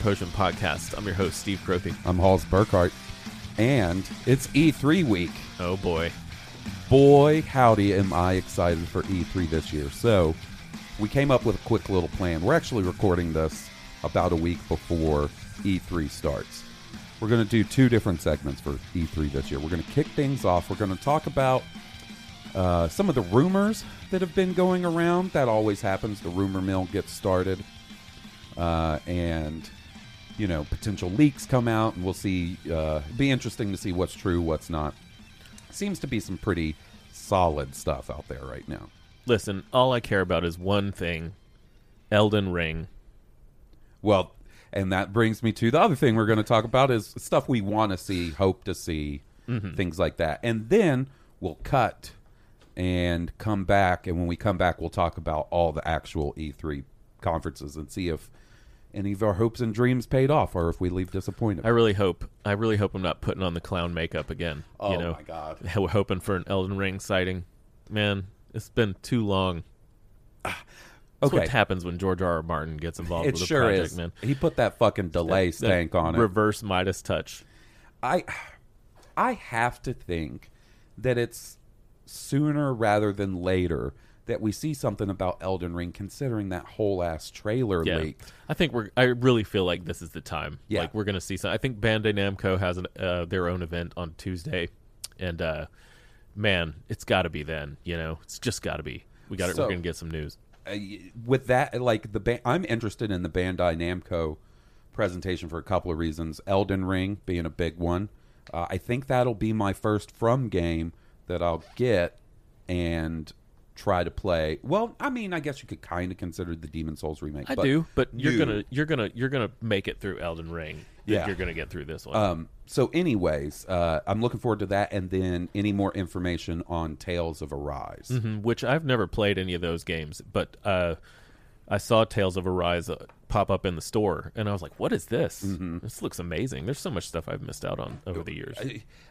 Potion Podcast. I'm your host, Steve Cropey. I'm Halls Burkhart, and it's E3 week. Oh boy. Boy, howdy, am I excited for E3 this year. So, we came up with a quick little plan. We're actually recording this about a week before E3 starts. We're going to do two different segments for E3 this year. We're going to kick things off. We're going to talk about uh, some of the rumors that have been going around. That always happens. The rumor mill gets started. Uh, and you know potential leaks come out and we'll see uh, be interesting to see what's true what's not. Seems to be some pretty solid stuff out there right now. Listen, all I care about is one thing Elden Ring. well and that brings me to the other thing we're going to talk about is stuff we want to see hope to see things like that. And then we'll cut and come back and when we come back we'll talk about all the actual e3 conferences and see if any of our hopes and dreams paid off or if we leave disappointed I really hope. I really hope I'm not putting on the clown makeup again. Oh you know? my God. We're hoping for an Elden Ring sighting. Man, it's been too long. That's okay what happens when George R. R. Martin gets involved It with a sure project, is. man. He put that fucking delay That stank on it. Reverse Midas touch. I, I have to think that it's sooner rather than later that we see something about Elden Ring, considering that whole ass trailer Yeah, leaked. I think we're. I really feel like this is the time. Yeah. like we're gonna see some. I think Bandai Namco has an, uh, their own event on Tuesday, and uh, man, it's got to be then. You know, it's just got to be. We got. So- we're gonna get some news. Uh, with that, like the ba- I'm interested in the Bandai Namco presentation for a couple of reasons. Elden Ring being a big one. Uh, I think that'll be my first from game that I'll get and try to play. Well, I mean, I guess you could kind of consider the Demon Souls remake. I do, but you're you- gonna you're gonna you're gonna make it through Elden Ring. Yeah. you're gonna get through this one. Um, so, anyways, uh, I'm looking forward to that, and then any more information on Tales of Arise. Mhm, which I've never played any of those games, but uh, I saw Tales of Arise uh, pop up in the store, and I was like, "What is this? Mm-hmm. This looks amazing." There's so much stuff I've missed out on over the years.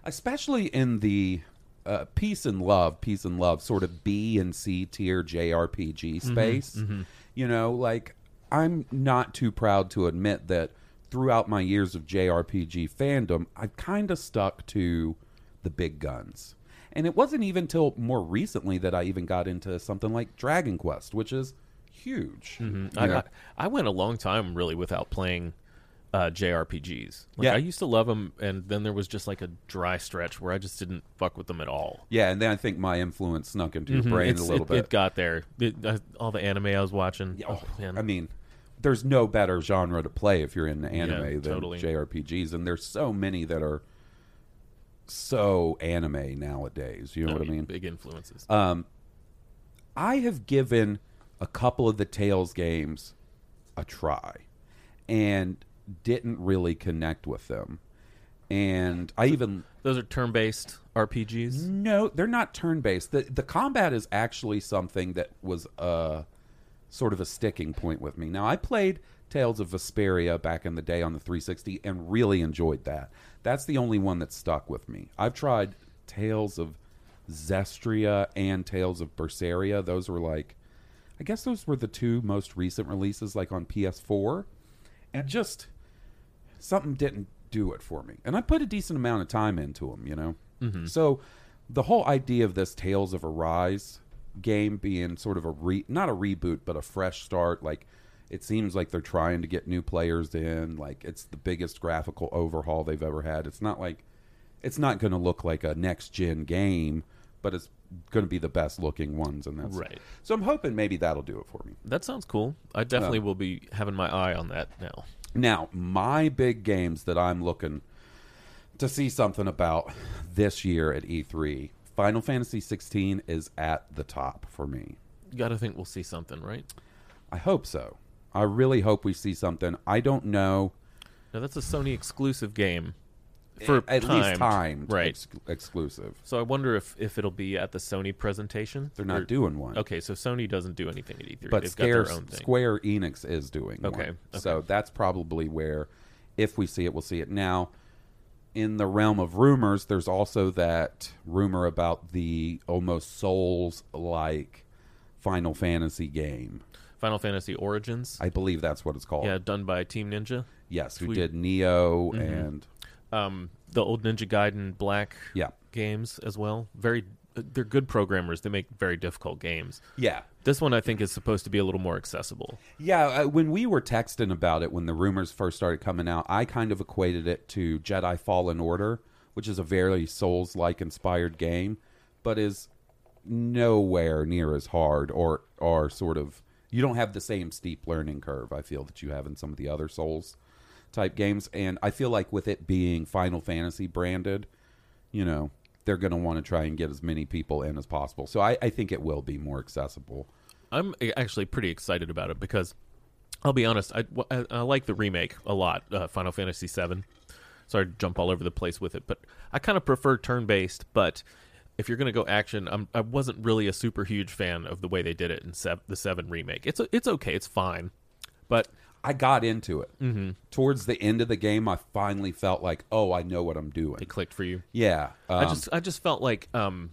Especially in the uh, peace and love, peace and love sort of B and C tier JRPG mm-hmm, space. Mm-hmm. You know, like I'm not too proud to admit that throughout my years of JRPG fandom, I've kind of stuck to the big guns. And it wasn't even till more recently that I even got into something like Dragon Quest, which is huge. Mm-hmm. You I, know? I, I went a long time really without playing uh, JRPGs. Like, Yeah. I used to love them, and then there was just like a dry stretch where I just didn't fuck with them at all. yeah, and then I think my influence snuck into your brain Mm-hmm. It's- a little it, bit. It got there. It, uh, all the anime I was watching. Yeah, oh man, I mean, there's no better genre to play if you're in anime Yeah, than totally. JRPGs, and there's so many that are so anime nowadays. You know what I mean? Big influences. Um, I have given a couple of the Tales games a try, and didn't really connect with them. And I even Those are turn-based RPGs. no, they're not turn based. The the combat is actually something that was uh sort of a sticking point with me. Now I played Tales of Vesperia back in the day on the 360 and really enjoyed that. That's the only one that stuck with me. I've tried Tales of Zestiria and Tales of Berseria. Those were like I guess those were the two most recent releases, like on PS4, and just something didn't do it for me. And I put a decent amount of time into them, you know. Mm-hmm. So the whole idea of this Tales of Arise game being sort of a re not a reboot but a fresh start, like it seems like they're trying to get new players in. Like it's the biggest graphical overhaul they've ever had. It's not like it's not going to look like a next gen game, but it's going to be the best looking ones, and that's Right. So I'm hoping maybe that'll do it for me. That sounds cool. I definitely will be having my eye on that now. Now, my big games that I'm looking to see something about this year at E3, Final Fantasy 16 is at the top for me. You got to think we'll see something, right? I hope so. I really hope we see something. I don't know. Now that's a Sony exclusive game for at least timed, timed right? ex- exclusive. So I wonder if if it'll be at the Sony presentation. They're not Or- doing one. Okay, so Sony doesn't do anything at E3. but Square, got their own thing. Square Enix is doing Okay, one. okay. So that's probably where, if we see it, we'll see it. Now, in the realm of rumors, there's also that rumor about the almost Souls like Final Fantasy game. Final Fantasy Origins. I believe that's what it's called. yeah, done by Team Ninja. Yes, who did Nioh Mm-hmm. and Um, the old Ninja Gaiden Black yeah, games as well. Very, they're good programmers. They make very difficult games. yeah. This one I think is supposed to be a little more accessible. Yeah, uh, when we were texting about it when the rumors first started coming out, I kind of equated it to Jedi Fallen Order, which is a very Souls-like inspired game, but is nowhere near as hard or or sort of you don't have the same steep learning curve I feel that you have in some of the other Souls type games and I feel like with it being Final Fantasy branded, you know, they're going to want to try and get as many people in as possible. So I, I think it will be more accessible. I'm actually pretty excited about it because I'll be honest, I, I, I like the remake a lot, uh, Final Fantasy VII. Sorry to jump all over the place with it, but I kind of prefer turn-based. But if you're going to go action, I'm, I wasn't really a super huge fan of the way they did it in sev- the Seven remake. It's it's okay, it's fine, but I got into it. Mm-hmm. Towards the end of the game, I finally felt like, oh, I know what I'm doing. it clicked for you. Yeah, I um, just I just felt like um,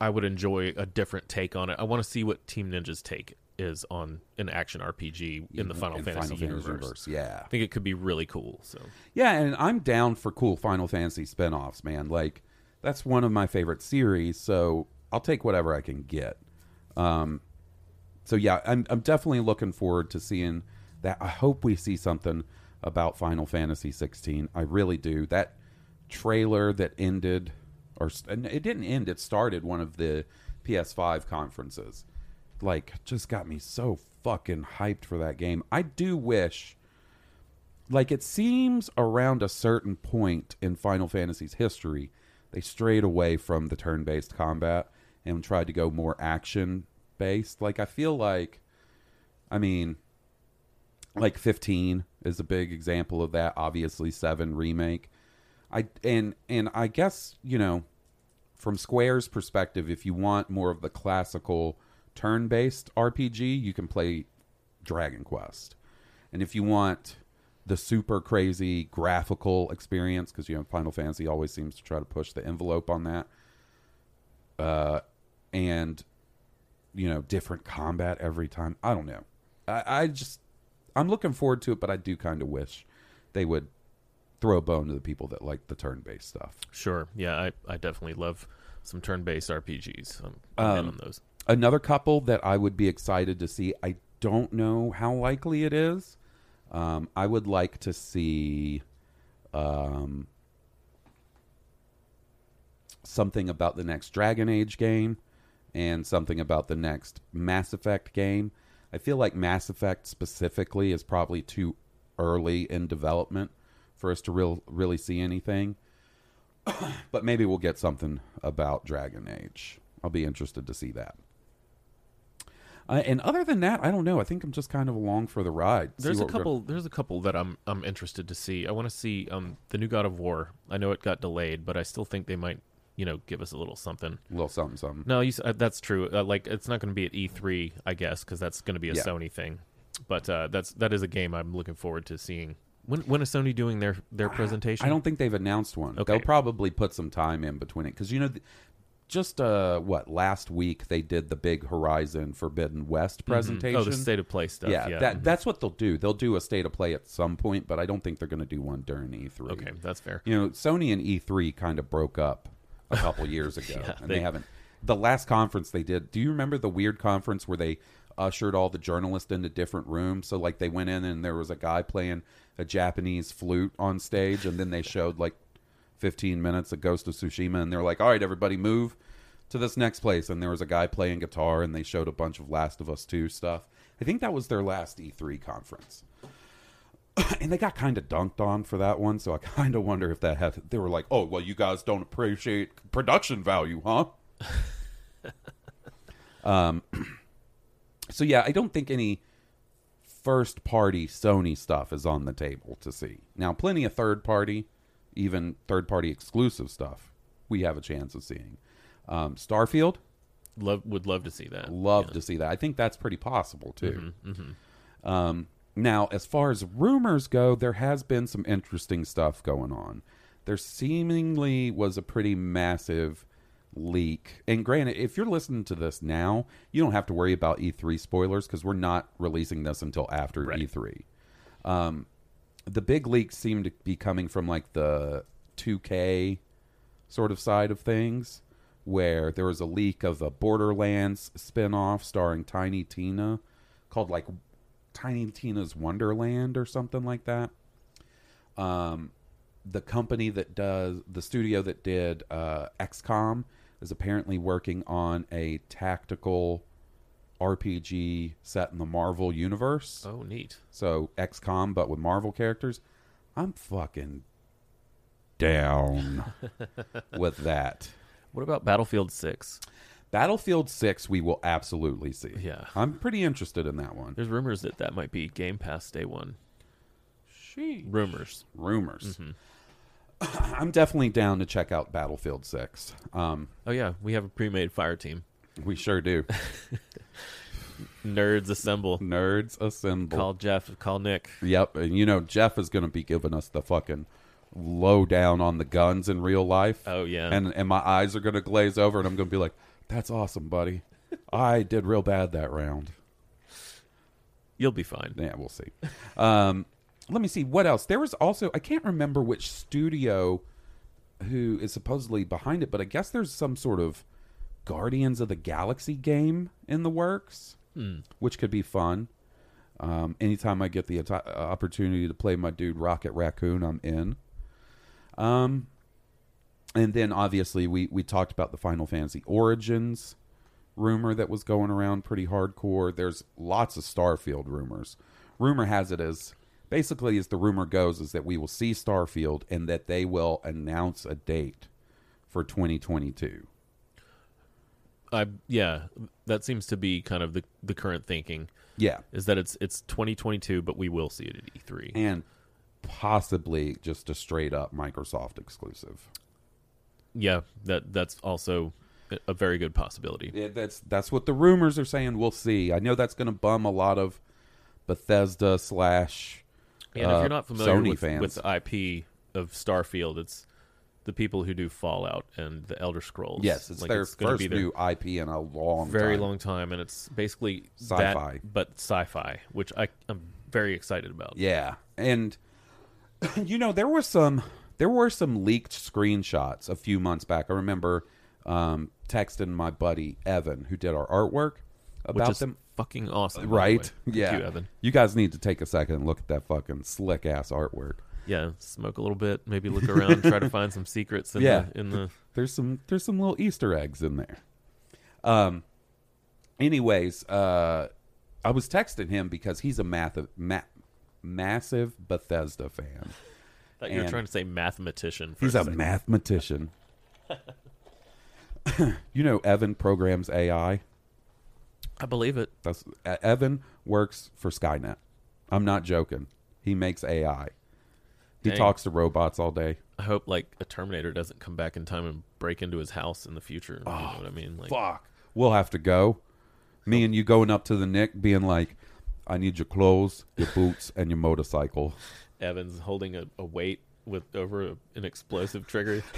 I would enjoy a different take on it. I want to see what Team Ninja's take is on an action RPG in the Final in Fantasy Final universe. Yeah, I think it could be really cool. So yeah, and I'm down for cool Final Fantasy spin-offs, man. Like that's one of my favorite series, so I'll take whatever I can get. Um, so yeah, I'm I'm definitely looking forward to seeing that. I hope we see something about Final Fantasy 16. I really do. That trailer that ended, or it didn't end. It started one of the PS5 conferences. Like, just got me so fucking hyped for that game. I do wish like it seems around a certain point in Final Fantasy's history, they strayed away from the turn-based combat and tried to go more action-based. Like I feel like, I mean, like 15 is a big example of that. Obviously, seven remake. I and and I guess you know, from Square's perspective, if you want more of the classical turn-based RPG, you can play Dragon Quest. And if you want the super crazy graphical experience, because you know Final Fantasy always seems to try to push the envelope on that, uh, and you know different combat every time. I don't know. I, I just I'm looking forward to it, but I do kind of wish they would throw a bone to the people that like the turn-based stuff. Sure. Yeah, I, I definitely love some turn-based RPGs. I'm, I'm in Um, on those. Another couple that I would be excited to see. I don't know how likely it is. Um, I would like to see um, something about the next Dragon Age game and something about the next Mass Effect game. I feel like Mass Effect specifically is probably too early in development for us to real really see anything. but maybe we'll get something about Dragon Age. I'll be interested to see that. Uh, and other than that, I don't know. I think I'm just kind of along for the ride. There's a couple. There's a couple that I'm I'm interested to see. I want to see um the new God of War. I know it got delayed, but I still think they might you know give us a little something. A little something, something. No, you, uh, that's true. Uh, like it's not going to be at E3, I guess, because that's going to be a Yeah. Sony thing. But uh, that's that is a game I'm looking forward to seeing. When when is Sony doing their their presentation? I don't think they've announced one. Okay. They'll probably put some time in between it because you know, th- just uh, what last week they did the big Horizon Forbidden West presentation. Oh, the state of play stuff. yeah, Yeah, that that's what they'll do. They'll do a state of play at some point, but I don't think they're going to do one during E3. okay, that's fair. You know, Sony and E3 kind of broke up a couple years ago, Yeah, and they, they- haven't. The last conference they did. Do you remember the weird conference where they ushered all the journalists into different rooms? So like they went in and there was a guy playing a Japanese flute on stage, and then they showed like 15 minutes of Ghost of Tsushima, and they're like, "All right, everybody, move." To this next place, and there was a guy playing guitar, and they showed a bunch of Last of Us 2 stuff. I think that was their last E3 conference and they got kind of dunked on for that one. So I kind of wonder if that had. They were like, "Oh, well, you guys don't appreciate production value, huh?" um. So yeah, I don't think any first party Sony stuff is on the table to see. Now, plenty of third party, even third party exclusive stuff, we have a chance of seeing. Um, Starfield, Love would love to see that. love to see that. I think that's pretty possible too. Mm-hmm, Um, now, as far as rumors go, there has been some interesting stuff going on. There seemingly was a pretty massive leak. And granted, if you're listening to this now, you don't have to worry about E3 spoilers because we're not releasing this until after Right. E3. Um, the big leaks seem to be coming from like the 2K sort of side of things, where there was a leak of a Borderlands spin-off starring Tiny Tina called like Tiny Tina's Wonderland or something like that. Um, the company that does the studio that did uh, XCOM is apparently working on a tactical RPG set in the Marvel universe. Oh, neat. So XCOM, but with Marvel characters. I'm fucking down with that. What about Battlefield Six? Battlefield 6, we will absolutely see. Yeah. I'm pretty interested in that one. There's rumors that that might be Game Pass Day One. She Rumors. rumors. Mm-hmm. I'm definitely down to check out Battlefield 6. Um, Oh yeah, we have a pre-made fire team. we sure do. Nerds assemble. Nerds assemble. Call Jeff. Call Nick. Yep, and you know Jeff is going to be giving us the fucking lowdown on the guns in real life. Oh, yeah. and and my eyes are going to glaze over, and I'm going to be like, "That's awesome, buddy. I did real bad that round." You'll be fine. Yeah, we'll see. Um, let me see what else. There was also I can't remember which studio who is supposedly behind it, but I guess there's some sort of Guardians of the Galaxy game in the works, which could be fun. Um, anytime I get the ati- opportunity to play my dude Rocket Raccoon, I'm in. Um, and then obviously we we talked about the Final Fantasy Origins rumor that was going around pretty hardcore. There's lots of Starfield rumors. Rumor has it as basically as the rumor goes is that we will see Starfield and that they will announce a date for 2022. I yeah, that seems to be kind of the the current thinking Yeah. is that it's it's 2022, but we will see it at E E3. And possibly just a straight up Microsoft exclusive. Yeah, that that's also a- very good possibility. Yeah, that's that's what the rumors are saying. We'll see. I know that's going to bum a lot of Bethesda slash And if uh, you're not familiar Sony with, fans. with the IP of Starfield, it's the people who do Fallout and the Elder Scrolls. Yes, it's Like, their gonna first be their new IP in a long, very time. long time, and it's basically Sci-fi. that, but sci-fi, which I, I'm very excited about. Yeah, and you know there were some there were some leaked screenshots a few months back. I remember um, texting my buddy Evan, who did our artwork, about them. fucking awesome. Right? yeah. you, Evan. You guys need to take a second and look at that fucking slick ass artwork. Yeah, smoke a little bit, maybe look around, try to find some secrets. In Yeah. the, in the there's some there's some little Easter eggs in there. Um. Anyways, uh, I was texting him because he's a math ma- massive Bethesda fan. Thought you were trying to say mathematician. For He's a second. mathematician. you know, Evan programs AI. I believe it. That's Evan works for Skynet. I'm not joking. He makes AI. He Dang. talks to robots all day. I hope like a Terminator doesn't come back in time and break into his house in the future. you know oh, what I mean? Like, Fuck. We'll have to go. Me and you going up to the Nick, being like, "I need your clothes, your boots, and your motorcycle." Evans holding a, a weight with over a, an explosive trigger.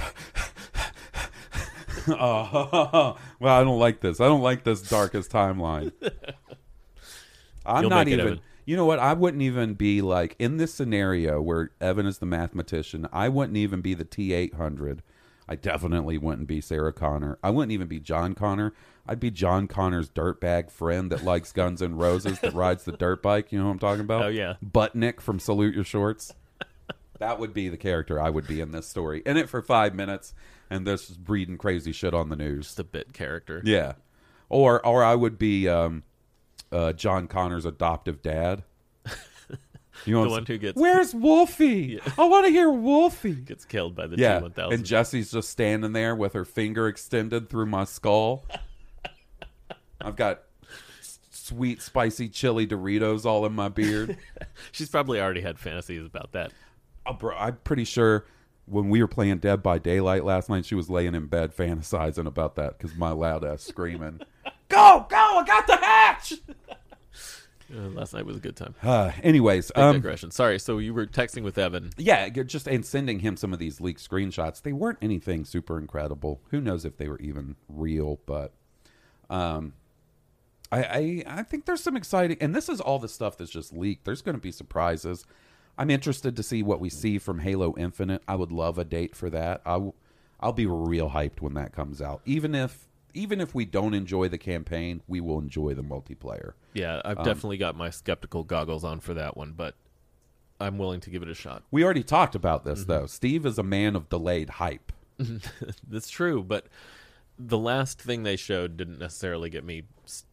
Oh, well, I don't like this. I don't like this darkest timeline. I'm You'll not even. Evan. You know what? I wouldn't even be like in this scenario where Evan is the mathematician. I wouldn't even be the T eight hundred. I definitely wouldn't be Sarah Connor. I wouldn't even be John Connor. I'd be John Connor's dirtbag friend that likes Guns and Roses that rides the dirt bike. You know what I'm talking about? Oh, yeah. Budnick from Salute Your Shorts. That would be the character I would be in this story. In it for five minutes, and this is breeding crazy shit on the news. Just a bit character. Yeah, or or I would be um, uh, John Connor's adoptive dad. You know, The what one who gets- Where's Wolfie? I want to hear Wolfie. Gets killed by the Yeah, T1000. and Jesse's just standing there with her finger extended through my skull. I've got s- sweet, spicy chili Doritos all in my beard. She's probably already had fantasies about that. Oh, bro, I'm pretty sure when we were playing Dead by Daylight last night, she was laying in bed fantasizing about that because my loud ass screaming, "Go, go! I got the hatch!" Uh, last night was a good time. Uh, anyways, Big um, digression. Sorry. So you were texting with Evan. yeah, just and sending him some of these leaked screenshots. They weren't anything super incredible. Who knows if they were even real? But um, I, I I think there's some exciting, and this is all the stuff that's just leaked. There's going to be surprises. I'm interested to see what we see from Halo Infinite. I would love a date for that. I w- I'll be real hyped when that comes out. Even if even if we don't enjoy the campaign, we will enjoy the multiplayer. Yeah, I've definitely got my skeptical goggles on for that one, but I'm willing to give it a shot. We already talked about this though. Steve is a man of delayed hype. That's true, but the last thing they showed didn't necessarily get me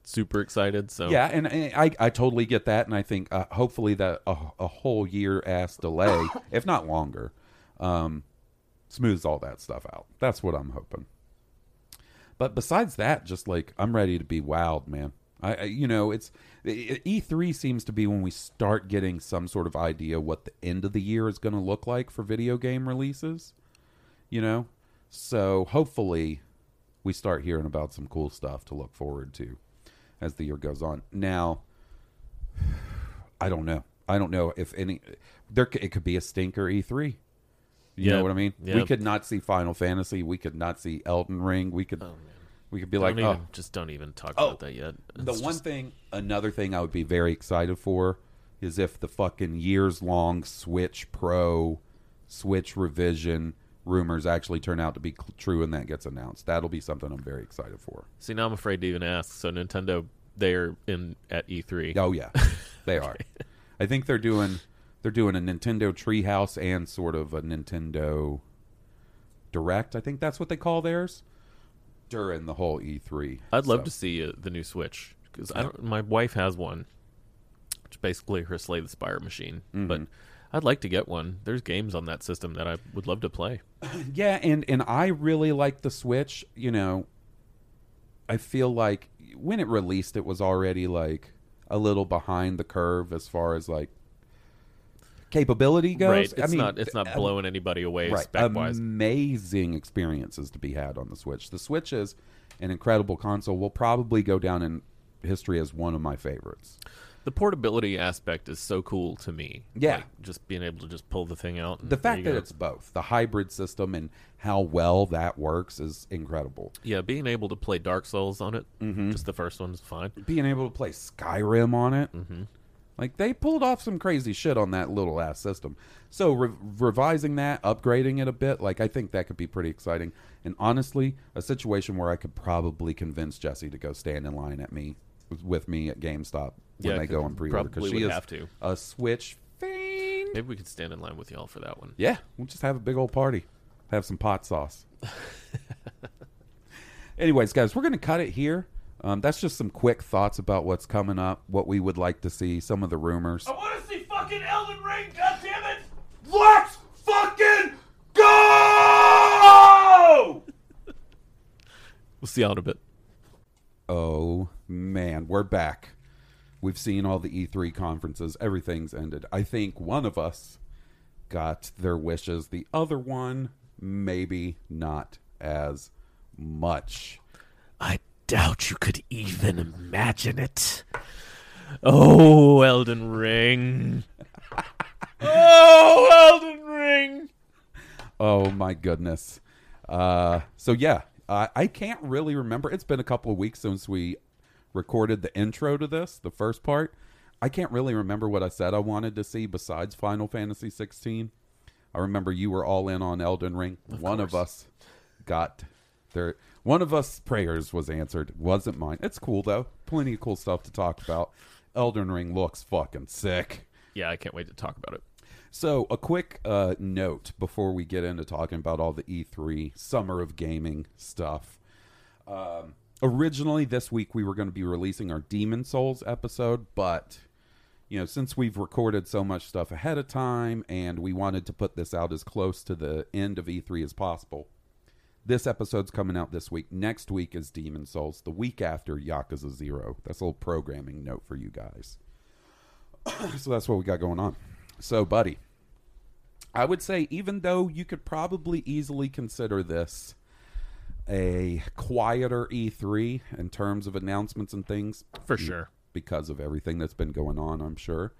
super excited. So Yeah, and, and I I totally get that, and I think uh, hopefully that a, a whole year ass delay, if not longer, um, smooths all that stuff out. That's what I'm hoping. But besides that, just like I'm ready to be wowed, man. I, I you know it's E three seems to be when we start getting some sort of idea what the end of the year is going to look like for video game releases. You know, so hopefully we start hearing about some cool stuff to look forward to as the year goes on. Now, I don't know. I don't know if any there. It could be a stinker E3. You Yeah. know what I mean? Yeah. We could not see Final Fantasy. We could not see Elden Ring. We could. Oh, we could be like, don't oh, even, just don't even talk Oh, about that yet. the It's one just- thing, another thing I would be very excited for is if the fucking years long Switch Pro, Switch revision rumors actually turn out to be cl- true and that gets announced. That'll be something I'm very excited for. See, now I'm afraid to even ask. So Nintendo, they're in at E3. Oh yeah, they are. I think they're doing they're doing a Nintendo Treehouse and sort of a Nintendo Direct. I think that's what they call theirs during the whole E3. I'd love to see uh, the new Switch because I don't. My wife has one, which is basically her Slay the Spire machine. Mm-hmm. But I'd like to get one. There's games on that system that I would love to play. Yeah, and and I really like the Switch. You know, I feel like when it released, it was already like a little behind the curve as far as like capability goes. right? It's I mean, not. It's not uh, blowing anybody away right. spec wise. Amazing experiences to be had on the Switch. The Switch is an incredible console. Will probably go down in history as one of my favorites. the portability aspect is so cool to me. Yeah. Like, just being able to just pull the thing out. and The fact that go. it's both the hybrid system and how well that works is incredible. yeah, being able to play Dark Souls on it, Mm-hmm. just the first one is fine. being able to play Skyrim on it. Mm-hmm. Like they pulled off some crazy shit on that little ass system. So re- revising that, upgrading it a bit, like I think that could be pretty exciting. And honestly, a situation where I could probably convince Jesse to go stand in line at me with me at GameStop when Yeah, they go on pre-order probably she would is have to. a Switch fiend. Maybe we could stand in line with y'all for that one. Yeah, we'll just have a big old party. Have some pot sauce. Anyways, guys, we're going to cut it here. Um, that's just some quick thoughts about what's coming up, what we would like to see, some of the rumors. I want to see fucking Elden Ring, goddammit! Let's fucking go! We'll see y'all in a bit. Oh, man, we're back. We've seen all the E3 conferences. Everything's ended. I think one of us got their wishes. The other one, maybe not as much. I doubt you could even imagine it. Oh, Elden Ring. oh, Elden Ring. Oh my goodness. Uh, so yeah, I I can't really remember. It's been a couple of weeks since we recorded the intro to this, the first part. I can't really remember what I said I wanted to see besides Final Fantasy 16. I remember you were all in on Elden Ring. one of us got there. One of us prayers was answered. Wasn't mine. It's cool though. Plenty of cool stuff to talk about. Elden Ring looks fucking sick. Yeah, I can't wait to talk about it. So, a quick uh, note before we get into talking about all the E3 Summer of Gaming stuff. Um, originally, this week we were going to be releasing our Demon Souls episode, but you know, since we've recorded so much stuff ahead of time and we wanted to put this out as close to the end of E3 as possible, this episode's coming out this week. Next week is Demon Souls. The week after, Yakuza Zero. That's a little programming note for you guys. so that's what we got going on. So, buddy, I would say even though you could probably easily consider this a quieter E3 in terms of announcements and things, For sure. because of everything that's been going on, I'm sure.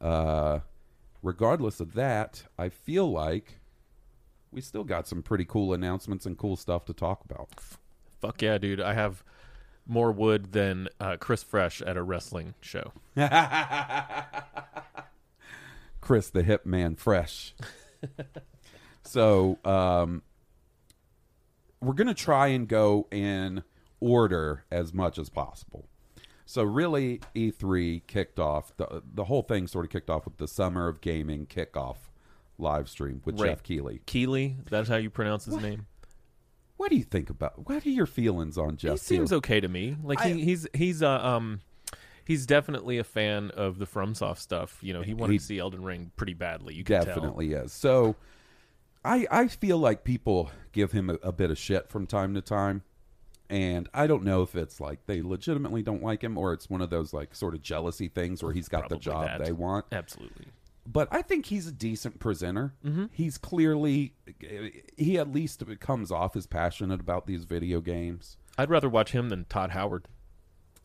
Uh, regardless of that, I feel like we still got some pretty cool announcements and cool stuff to talk about. Fuck yeah, dude. I have more wood than uh, Chris Fresh at a wrestling show. Chris the Hip Man Fresh. so, um, we're going to try and go in order as much as possible. So, really, E3 kicked off, the, the whole thing sort of kicked off with the Summer of Gaming kickoff live stream with. Geoff Keighley. Keighley, that's how you pronounce his name. What do you think about? What are your feelings on Geoff? he seems okay to me. Like he, he's he's uh, um he's definitely a fan of the FromSoft stuff. You know, he wanted He- to see Elden Ring pretty badly. You can definitely is. So, I I feel like people give him a, a bit of shit from time to time, and I don't know if it's like they legitimately don't like him or it's one of those like sort of jealousy things where he's got the Probably job that. they want. Absolutely. But I think he's a decent presenter. Mm-hmm. He's clearly he at least comes off as passionate about these video games. I'd rather watch him than Todd Howard.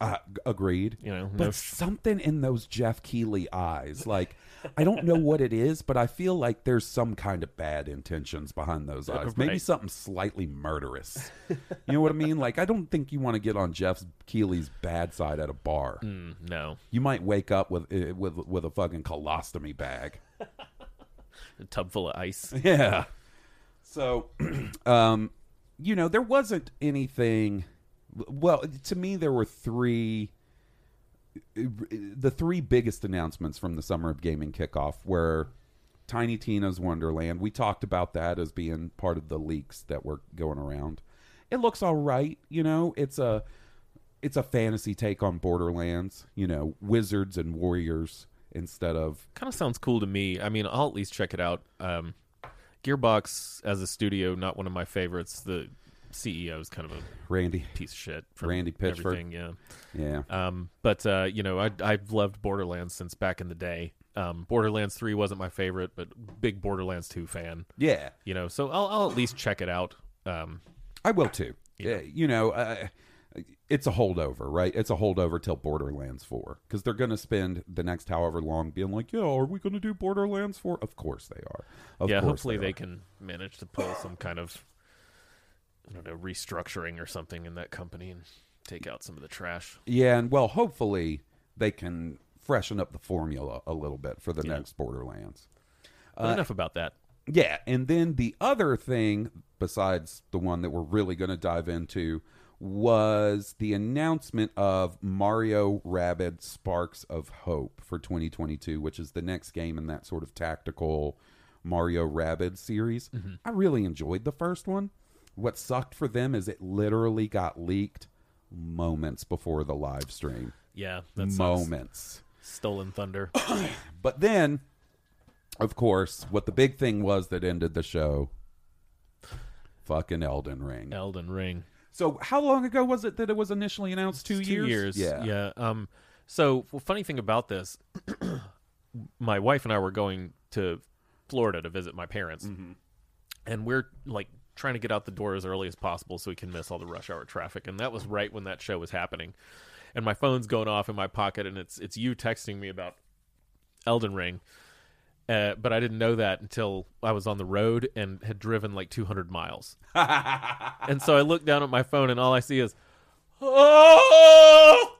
Uh, agreed. You know, but no something in those Geoff Keighley eyes, like I don't know what it is, but I feel like there's some kind of bad intentions behind those eyes. Maybe something slightly murderous. you know what I mean? Like I don't think you want to get on Geoff Keighley's bad side at a bar. Mm, no, You might wake up with eh, with with a fucking colostomy bag. a tub full of ice. Yeah. So, um, you know, there wasn't anything. Well, to me, there were three. The three biggest announcements from the Summer of Gaming kickoff were Tiny Tina's Wonderland. We talked about that as being part of the leaks that were going around. It looks all right, you know. It's a it's a fantasy take on Borderlands. You know, wizards and warriors instead of Kind of sounds cool to me. I mean, I'll at least check it out. Um, Gearbox as a studio, not one of my favorites. The CEO is kind of a Randy. piece of shit. From Randy Pitchford. everything, Yeah. Yeah. Um, but uh, you know, I, I've loved Borderlands since back in the day. Um, Borderlands Three wasn't my favorite, but big Borderlands Two fan. Yeah. You know, so I'll, I'll at least check it out. Um, I will too. Yeah. You know, uh, it's a holdover, right? It's a holdover till Borderlands 4 because they're going to spend the next however long being like, yeah, are we going to do Borderlands 4? Of course they are. Of yeah, hopefully they, they can manage to pull some kind of I don't know restructuring or something in that company and take out some of the trash. Yeah, and well, hopefully they can freshen up the formula a little bit for the Yeah. next Borderlands. Uh, enough about that. Yeah, and then the other thing, besides the one that we're really going to dive into, was the announcement of Mario Rabbids Sparks of Hope for 2022, which is the next game in that sort of tactical Mario Rabbids series. I really enjoyed the first one. What sucked for them is it literally got leaked moments before the live stream. Yeah, that's moments. stolen thunder. But then, of course, what the big thing was that ended the show fucking Elden Ring. Elden Ring. So, how long ago was it that it was initially announced? Two It's years? Yeah. Yeah. Um. So, well, funny thing about this, my wife and I were going to Florida to visit my parents, Mm-hmm. and we're like trying to get out the door as early as possible so we can miss all the rush hour traffic. And that was right when that show was happening. And my phone's going off in my pocket, and it's it's you texting me about Elden Ring. Uh, but I didn't know that until I was on the road and had driven like 200 miles. and so I look down at my phone and all I see is, oh,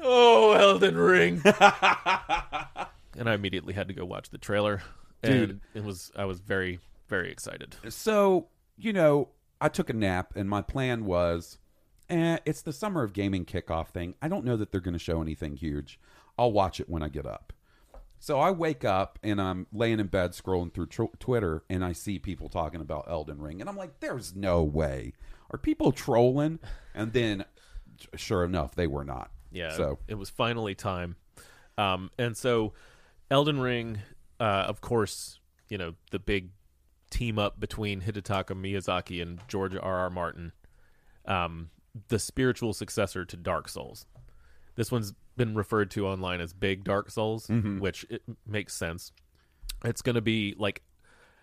oh, Elden Ring. and I immediately had to go watch the trailer. Dude. And it was I was very very excited. So, you know, I took a nap and my plan was eh, it's the summer of gaming kickoff thing. I don't know that they're going to show anything huge. I'll watch it when I get up. So I wake up and I'm laying in bed scrolling through tr- Twitter and I see people talking about Elden Ring and I'm like, there's no way. Are people trolling? And then, sure enough, they were not. Yeah. So it was finally time. Um, and so Elden Ring, uh, of course, you know, the big team up between Hidetaka Miyazaki and George R. R. Martin, um, the spiritual successor to Dark Souls. This one's been referred to online as Big Dark Souls, which it makes sense. It's going to be like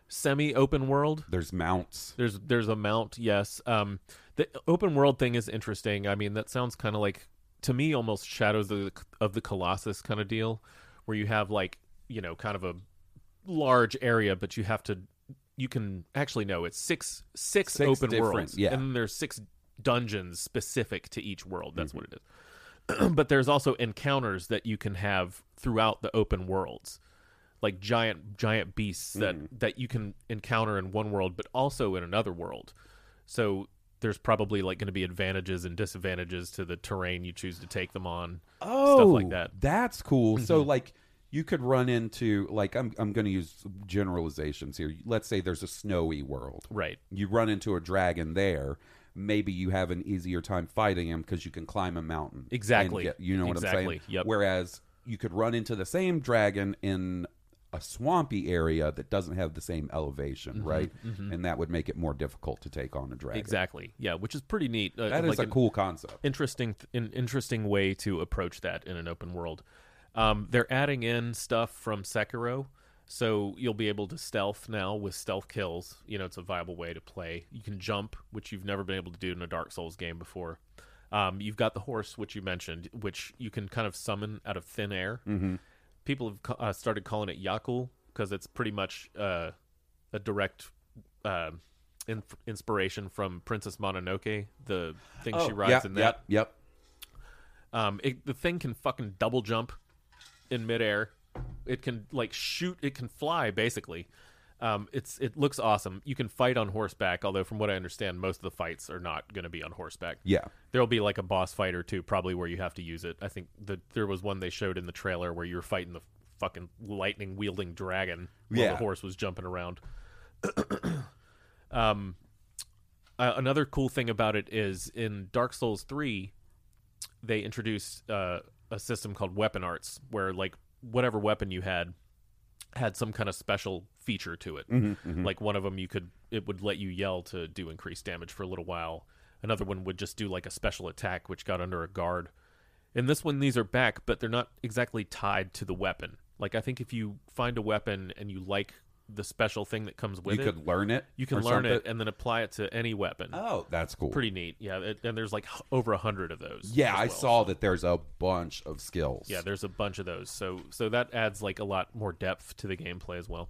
semi open world. there's mounts. There's there's a mount, yes. Um, the open world thing is interesting. I mean, that sounds kind of like to me almost Shadows of the, of the Colossus kind of deal, where you have like you know kind of a large area, but you have to you can actually no, it's six six, Six open worlds, yeah. and then there's six dungeons specific to each world. That's what it is. but there's also encounters that you can have throughout the open worlds like giant giant beasts that that you can encounter in one world but also in another world so there's probably like going to be advantages and disadvantages to the terrain you choose to take them on Oh, stuff like that That's cool. So Mm-hmm. like you could run into like I'm I'm going to use generalizations here. Let's say there's a snowy world. right You run into a dragon there. Maybe you have an easier time fighting him because you can climb a mountain. Exactly. get- you know what I'm Exactly. saying? Yep. Whereas you could run into the same dragon in a swampy area that doesn't have the same elevation, Mm-hmm. right? And that would make it more difficult to take on a dragon. exactly yeah which is pretty neat uh, That is like a cool concept. interesting an interesting way to approach that in an open world um, they're adding in stuff from sekiro so you'll be able to stealth now with stealth kills. You know it's a viable way to play. You can jump which you've never been able to do in a dark souls game before. Um, you've got the horse which you mentioned which you can kind of summon out of thin air. Mm-hmm. people have ca- uh, started calling it yakul because it's pretty much uh, a direct uh, in- inspiration from princess mononoke the thing she rides yep, in that. yep, yep. um, it, the thing can fucking double jump in midair. It can like shoot. It can fly basically. Um, it's it looks awesome. You can fight on horseback, although from what I understand, most of the fights are not going to be on horseback. Yeah. There'll be like a boss fight or two, probably where you have to use it. I think the there was one they showed in the trailer where you were fighting the fucking lightning wielding dragon while Yeah. the horse was jumping around. um, uh, another cool thing about it is in Dark Souls three, they introduced uh, a system called weapon arts, where like whatever weapon you had had some kind of special feature to it. Mm-hmm, mm-hmm. Like one of them, you could it would let you yell to do increased damage for a little while. Another one would just do like a special attack, which got under a guard. In this one, these are back, but they're not exactly tied to the weapon. Like I think if you find a weapon and you like the special thing that comes with you it, You could learn it. you can learn it and then apply it to any weapon. Oh, that's cool. Pretty neat, yeah. It, and there's like over a hundred of those. Yeah, as I saw that there's a bunch of skills. Yeah, there's a bunch of those. So so that adds like a lot more depth to the gameplay as well.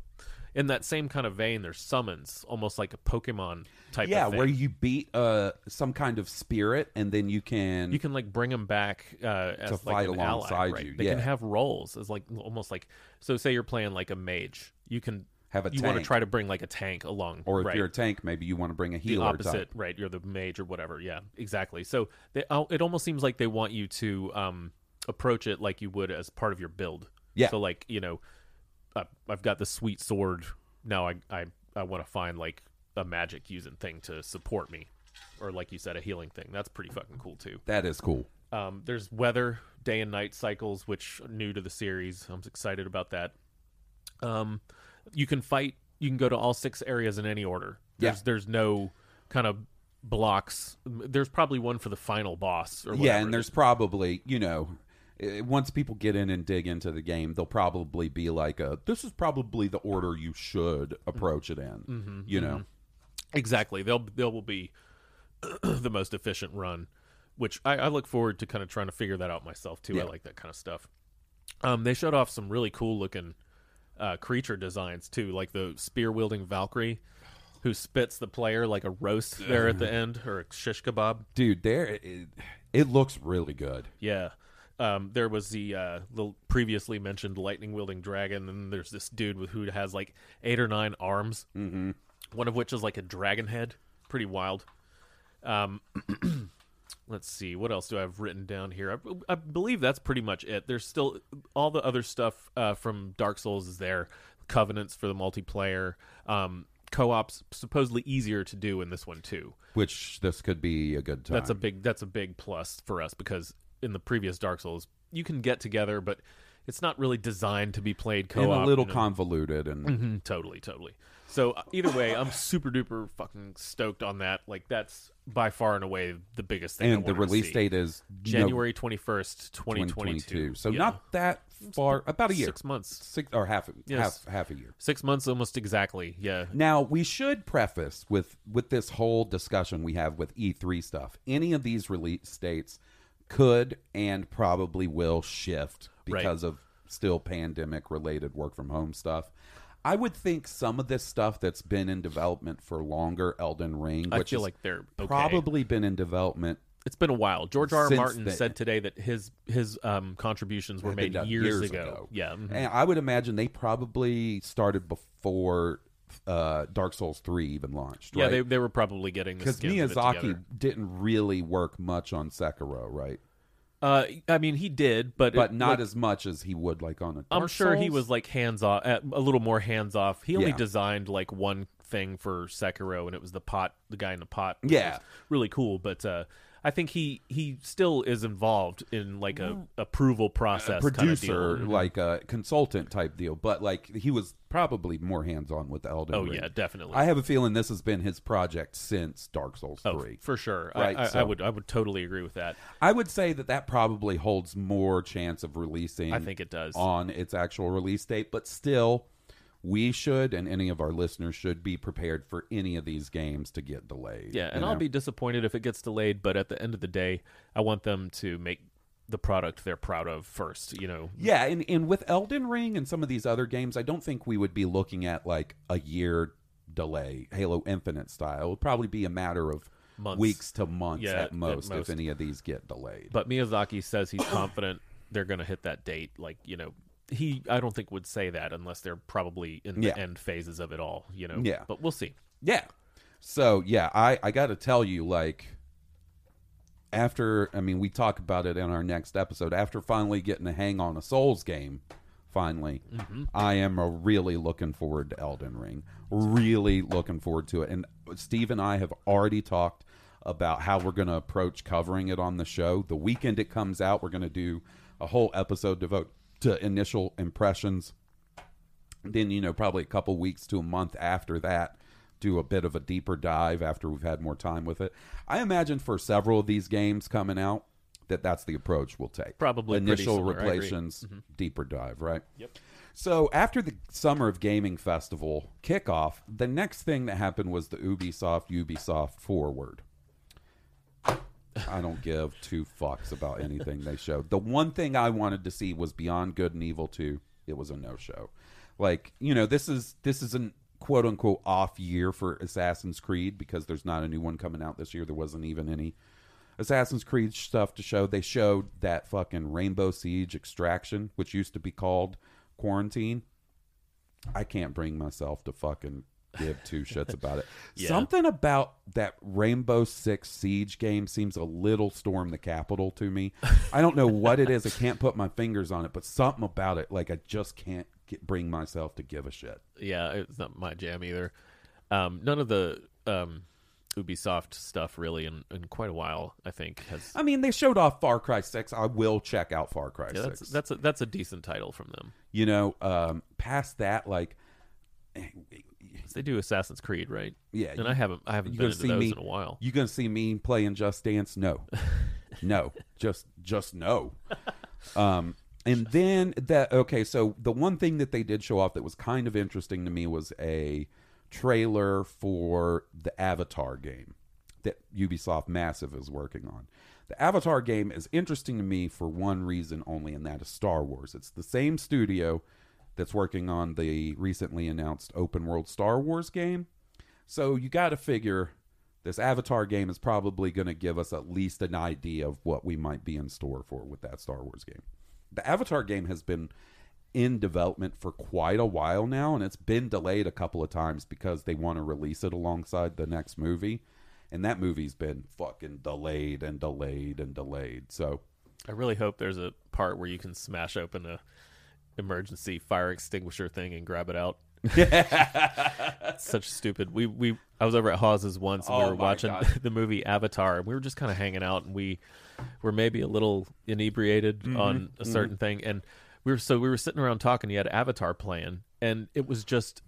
In that same kind of vein, there's summons, almost like a Pokemon type. yeah, of thing. where you beat uh some kind of spirit and then you can you can like bring them back uh, as To like fight alongside ally, right? you, They can have roles as like almost like so. Say you're playing like a mage, you can Have a you want to try to bring like a tank along, or if right? you're a tank, maybe you want to bring a healer. the opposite, type. right? You're the mage or whatever. Yeah, exactly. So they, oh, it almost seems like they want you to um, approach it like you would as part of your build. Yeah. So like you know, uh, I've got the sweet sword. Now I I, I want to find like a magic using thing to support me, or like you said, a healing thing. That's pretty fucking cool too. That is cool. Um, there's weather, day and night cycles, which are new to the series. I'm excited about that. Um, you can fight. You can go to all six areas in any order. There's Yeah. there's no kind of blocks. There's probably one for the final boss. Or Yeah, and there's probably, you know, eh, once people get in and dig into the game, they'll probably be like, a, "This is probably the order you should approach it in." Mm-hmm, you know, exactly. They'll they will be the most efficient run, which I, I look forward to kind of trying to figure that out myself too. Yeah. I like that kind of stuff. Um, they showed off some really cool looking uh, creature designs too, like the spear wielding Valkyrie, who spits the player like a roast there at the end or a shish kebab. Dude, there it, it looks really good. Yeah. Um, there was the uh, the previously mentioned lightning wielding dragon, and there's this dude with who has like eight or nine arms, mm-hmm. one of which is like a dragon head. Pretty wild. Um, let's see what else do I have written down here. I, I believe that's pretty much it. There's still all the other stuff uh, from Dark Souls is there. Covenants for the multiplayer. Um, co-ops supposedly easier to do in this one too. Which this could be a good time. That's a big that's a big plus for us because in the previous Dark Souls you can get together, but it's not really designed to be played co-op. and a little you know? convoluted and Mhm, totally, totally. So uh, either way, I'm super duper fucking stoked on that. Like that's by far and away the biggest thing. I and the release date is January twenty first, twenty twenty 2022. two. So not that far, about a year, six months, six or half Yes. half half a year. six months almost exactly. Yeah, Now we should preface with with this whole discussion we have with E3 stuff. Any of these release dates could and probably will shift Right. because of still pandemic related work from home stuff. I would think some of this stuff that's been in development for longer, Elden Ring, I which feel has like they're okay. probably been in development It's been a while. George R. R. Since Martin said today that his his um, contributions were been made done years, ago. Yeah, mhm. And I would imagine they probably started before uh, Dark Souls 3 even launched. yeah. right? They they were probably getting the because skins of it Miyazaki didn't really work much on Sekiro, right? Uh, I mean, he did, but But it- not like, as much as he would like on a. I'm Dark sure he was like hands off, a little more hands off. He only Yeah. designed like one thing for Sekiro, and it was the pot, the guy in the pot. Yeah. really cool. But uh, I think he he still is involved in like a approval process, kinda producer, deal. like a consultant type deal. But like he was probably more hands on with Elden Oh Ring. yeah, definitely. I have a feeling this has been his project since Dark Souls oh, Three. for sure. Right, I, I, I would I would totally agree with that. I would say that that probably holds more chance of releasing. I think it does. on its actual release date, but still, we should and any of our listeners should be prepared for any of these games to get delayed. Yeah, and you I'll be disappointed if it gets delayed. But at the end of the day, I want them to make the product they're proud of first. You know, Yeah, and, and with Elden Ring and some of these other games, I don't think we would be looking at like a year delay, Halo Infinite style. It would probably be a matter of Months. weeks to months Yeah, at, at most, most. if any of these get delayed. But Miyazaki says he's confident they're going to hit that date. Like you know, he I don't think would say that unless they're probably in the Yeah. end phases of it all. You know. Yeah. But we'll see. Yeah. So yeah, I I got to tell you, like, after I mean, we talk about it in our next episode. After finally getting a hang on a Souls game, finally, mm-hmm. I am really looking forward to Elden Ring. Really looking forward to it. And Steve and I have already talked about how we're going to approach covering it on the show. The weekend it comes out, we're going to do a whole episode devote to initial impressions. Then you know probably a couple weeks to a month after that do a bit of a deeper dive after we've had more time with it. I imagine for several of these games coming out that that's the approach we'll take. Probably initial similar, I agree. replations mm-hmm. deeper dive right? Yep. So after the summer of gaming festival kickoff the next thing that happened was the ubisoft ubisoft forward I don't give two fucks about anything they showed. The one thing I wanted to see was Beyond Good and Evil 2. It was a no show. Like, you know, this is this is an quote unquote off year for Assassin's Creed because there's not a new one coming out this year. There wasn't even any Assassin's Creed stuff to show. They showed that fucking Rainbow Siege Extraction, which used to be called Quarantine. I can't bring myself to fucking give two shits about it. Yeah. Something about that Rainbow Six Siege game seems a little Storm the Capitol to me. I don't know what it is. I can't put my fingers on it, but something about it, like I just can't get, bring myself to give a shit. Yeah, it's not my jam either. Um, none of the um, Ubisoft stuff really in, in quite a while. I think has. I mean, they showed off Far Cry Six. I will check out Far Cry Yeah, Six. that's that's a, that's a decent title from them. you know, um, past that, like. They do Assassin's Creed, right? Yeah, and you- I haven't I haven't been into those me in a while. You gonna see me playing Just Dance? No, no, just just no. Um, and then that okay, so the one thing that they did show off that was kind of interesting to me was a trailer for the Avatar game that Ubisoft Massive is working on. The Avatar game is interesting to me for one reason only, and that is Star Wars. It's the same studio that's working on the recently announced open world Star Wars game. So you got to figure this Avatar game is probably going to give us at least an idea of what we might be in store for with that Star Wars game. The Avatar game has been in development for quite a while now, and it's been delayed a couple of times because they want to release it alongside the next movie. And that movie's been fucking delayed and delayed and delayed. So I really hope there's a part where you can smash open a emergency fire extinguisher thing and grab it out. Such stupid. We we I was over at Hawes's once and we Oh were watching God. the movie Avatar and we were just kind of hanging out and we were maybe a little inebriated Mm-hmm. on a certain thing and we were so we were sitting around talking. You had Avatar playing and it was just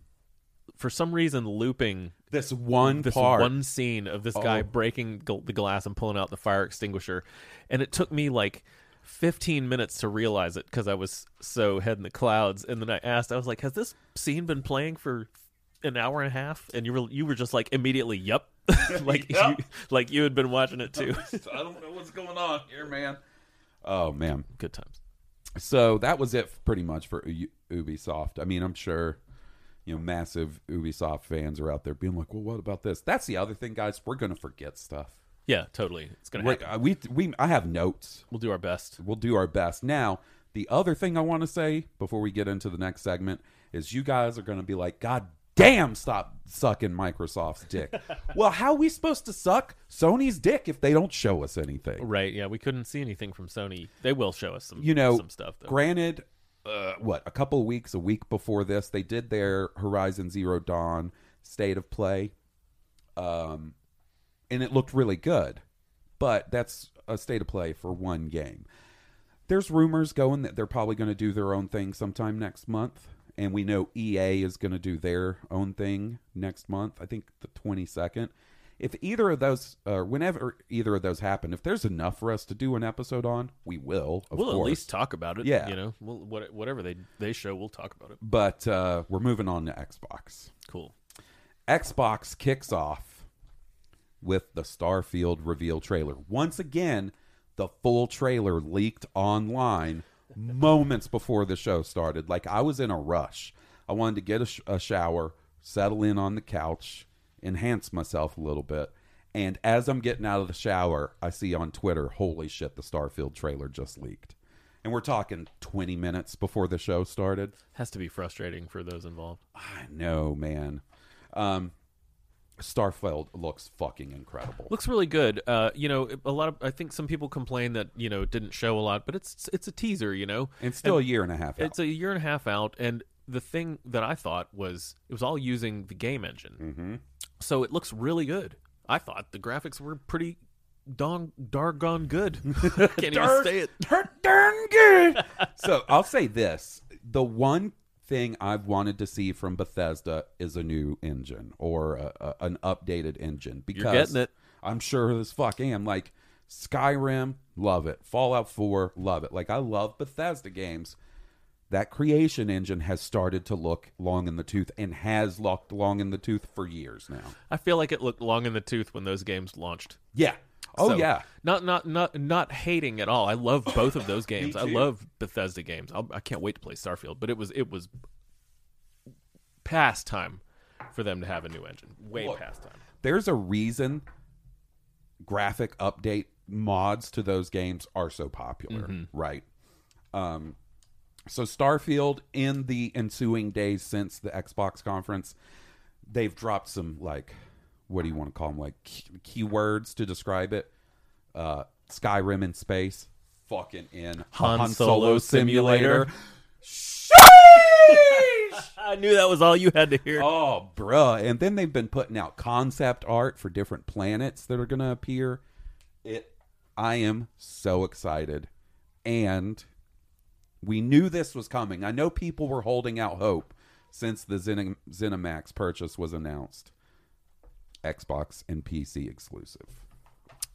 for some reason looping this one this part, one scene of this guy Oh. breaking gl- the glass and pulling out the fire extinguisher, and it took me like 15 minutes to realize it because I was so head in the clouds. And then I asked, I was like, "Has this scene been playing for an hour and a half?" And you were you were just like immediately, "Yep," like Yep. You, like you had been watching it too. I don't know what's going on here, man. Oh man. Good times. So that was it pretty much for U- Ubisoft. I mean, I'm sure you know massive Ubisoft fans are out there being like, "Well, what about this?" That's the other thing, guys. We're gonna forget stuff. Yeah, totally. It's gonna happen. uh, we we I have notes. We'll do our best. We'll do our best. Now, the other thing I want to say before we get into the next segment is you guys are going to be like, God damn, stop sucking Microsoft's dick. well, how are we supposed to suck Sony's dick if they don't show us anything? Right? Yeah, we couldn't see anything from Sony. They will show us some You know, some stuff though. granted, uh, what, a couple of weeks, a week before this, they did their Horizon Zero Dawn state of play. Um, and it looked really good. But that's a state of play for one game. There's rumors going that they're probably going to do their own thing sometime next month. And we know EA is going to do their own thing next month. I think the 22nd. If either of those, uh, whenever either of those happen, if there's enough for us to do an episode on, we will. Of we'll course. at least talk about it. Yeah. you know, we'll, what, whatever they they show, we'll talk about it. But uh, we're moving on to Xbox. Cool. Xbox kicks off with the Starfield reveal trailer. Once again, the full trailer leaked online moments before the show started. Like I was in a rush. I wanted to get a, sh- a shower, settle in on the couch, enhance myself a little bit. And as I'm getting out of the shower, I see on Twitter, holy shit, the Starfield trailer just leaked. And we're talking 20 minutes before the show started. Has to be frustrating for those involved. I know, man. Um, Starfield looks fucking incredible. Looks really good. Uh, you know, a lot of I think some people complain that you know it didn't show a lot, but it's it's a teaser. You know, and still a year and a half out. it's a year and a half out, and the thing that I thought was it was all using the game engine, mm-hmm. so it looks really good. I thought the graphics were pretty dong dargon good. Can't even say it. darn good. so I'll say this: the one thing I've wanted to see from Bethesda is a new engine or a, a, an updated engine because getting it. I'm sure as fuck am. Like Skyrim, love it. Fallout 4, love it. Like I love Bethesda games. That creation engine has started to look long in the tooth and has looked long in the tooth for years now. I feel like it looked long in the tooth when those games launched. Yeah. Oh So, yeah. not not not not hating at all. I love both of those games. I love Bethesda games. I'll, I can't wait to play Starfield. But it was it was past time for them to have a new engine. Way Look, past time. there's a reason graphic update mods to those games are so popular, right? Um, so Starfield in the ensuing days since the Xbox conference, they've dropped some like, what do you want to call them? Like key- keywords to describe it. Uh, Skyrim in space, fucking in a Han Solo Simulator. I knew that was all you had to hear. Oh, bruh. And then they've been putting out concept art for different planets that are going to appear. It I am so excited. And we knew this was coming. I know people were holding out hope since the Zen- ZeniMax purchase was announced. Xbox and PC exclusive.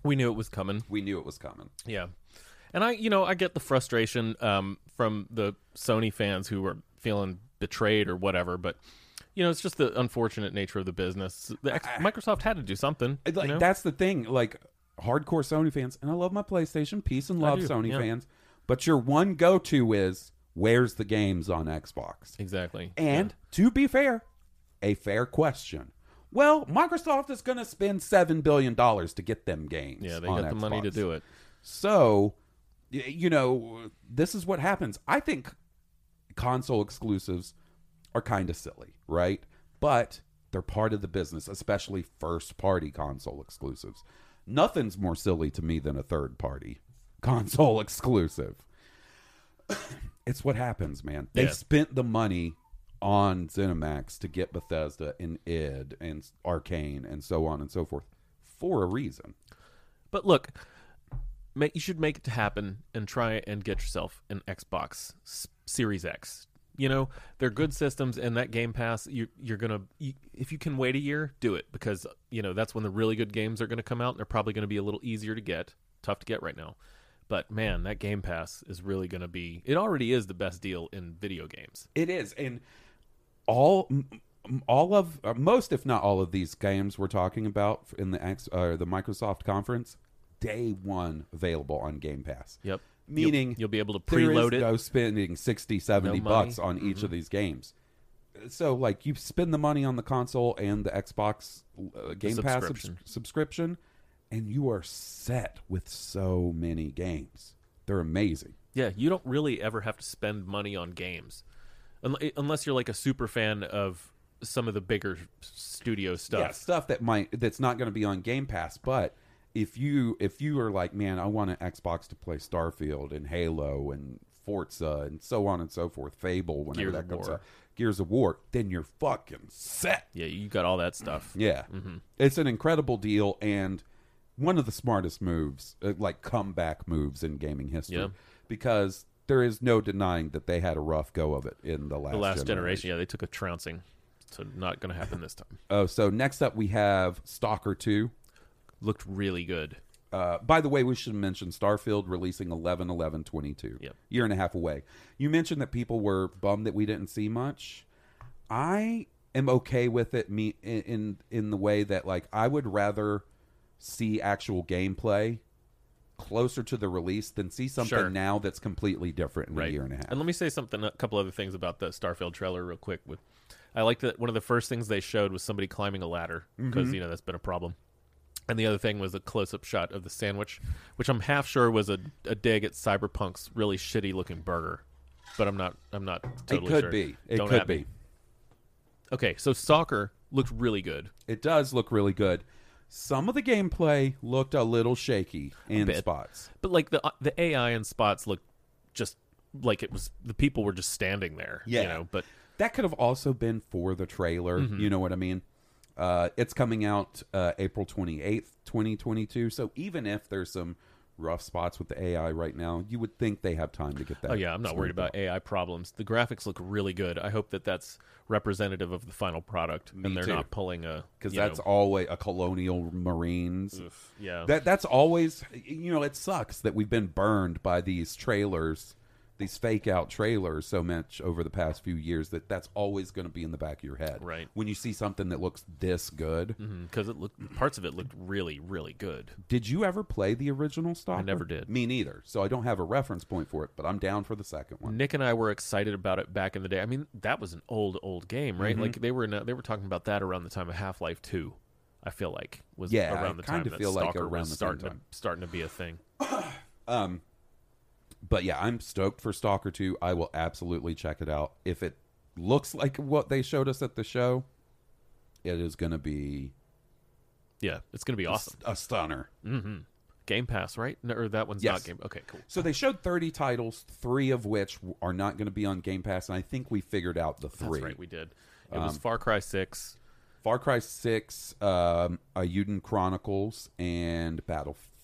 We knew it was coming. We knew it was coming. Yeah. And I, you know, I get the frustration um, from the Sony fans who were feeling betrayed or whatever, but you know, it's just the unfortunate nature of the business. The X- Microsoft had to do something. Like you know? that's the thing. Like hardcore Sony fans, and I love my PlayStation. Peace and love, Sony yeah. fans. But your one go-to is Where's the games on Xbox? Exactly. And to be fair, a fair question. Well, Microsoft is going to spend seven billion dollars to get them games. yeah, they got the money to do it. So, you know, this is what happens. I think console exclusives are kind of silly, right? But they're part of the business, especially first party console exclusives. Nothing's more silly to me than a third party console exclusive. it's what happens, man. They Yeah. spent the money on ZeniMax to get Bethesda and id and Arcane and so on and so forth for a reason. But look, you should make it happen and try and get yourself an Xbox S- Series X. You know, they're good systems, and that Game Pass, you, you're gonna you, if you can wait a year, do it because you know that's when the really good games are gonna come out. and They're probably gonna be a little easier to get, tough to get right now. But man, that Game Pass is really gonna be. It already is the best deal in video games. It is, and all all of uh, most, if not all of these games we're talking about in the X, uh, the Microsoft conference, day one available on Game Pass. Yep. Meaning You'll- you'll be able to preload it. No spending 60, 70 No. Mm-hmm. bucks on each of these games. So, like, you spend the money on the console and the Xbox uh, Game Pass subs- subscription. subscription, and you are set with so many games. They're amazing. Yeah, you don't really ever have to spend money on games, unless you're like a super fan of some of the bigger studio stuff. yeah, stuff that might that's not going to be on Game Pass. But if you if you are like, man, I want an Xbox to play Starfield and Halo and Forza and so on and so forth, Fable, whenever Gears that comes War. out, Gears of War, then you're fucking set. Yeah, you got all that stuff. Yeah, it's an incredible deal and one of the smartest moves, uh, like comeback moves in gaming history, Yeah. because there is no denying that they had a rough go of it in the last the last generation. Yeah, they took a trouncing, so not going to happen this time. Oh, so next up we have Stalker Two. Looked really good. Uh, by the way, we should mention Starfield releasing 11 11 22. Yep. Year and a half away. You mentioned that people were bummed that we didn't see much. I am okay with it me in, in in the way that like I would rather see actual gameplay closer to the release than see something Sure. now that's completely different in a year and a half. And let me say something, a couple other things about the Starfield trailer, real quick. With, I like that one of the first things they showed was somebody climbing a ladder because Mm-hmm. you know that's been a problem. And the other thing was a close-up shot of the sandwich, which I'm half sure was a, a dig at Cyberpunk's really shitty-looking burger, but I'm not. I'm not totally it could sure. be. It Don't could at me. be. Okay, so Stalker looked really good. It does look really good. Some of the gameplay looked a little shaky in bit. spots. But like the uh, the AI in spots looked just like it was the people were just standing there. Yeah. You know, but that could have also been for the trailer. You know what I mean? Uh, it's coming out uh, April 28th, 2022. So even if there's some rough spots with the AI right now, you would think they have time to get that. oh yeah, I'm not worried about out. AI problems. The graphics look really good. I hope that that's representative of the final product Me and they're too. not pulling a because that's know, always a colonial marines. yeah. That that's always you know it sucks that we've been burned by these trailers, these fake out trailers so much over the past few years that that's always going to be in the back of your head. Right. When you see something that looks this good. because it looked parts of it looked really really good. Did you ever play the original Stalker? I never did. Me neither. So I don't have a reference point for it, but I'm down for the second one. Nick and I were excited about it back in the day. I mean, that was an old old game, right? Mm-hmm. Like they were they were talking about that around the time of Half Life Two. I feel like was Yeah, I around the time that feel like Stalker around was the starting time. to starting to be a thing. But yeah, I'm stoked for Stalker 2. I will absolutely check it out. If it looks like what they showed us at the show, it is going to be Yeah, it's gonna be awesome. a stunner. Game Pass, right? No, or that one's Yes. not Game. Okay, cool. So they showed 30 titles, three of which are not going to be on Game Pass, and I think we figured out the three. That's right, we did. It Um, was Far Cry Six. Far Cry 6, um, Eiyuden Chronicles, and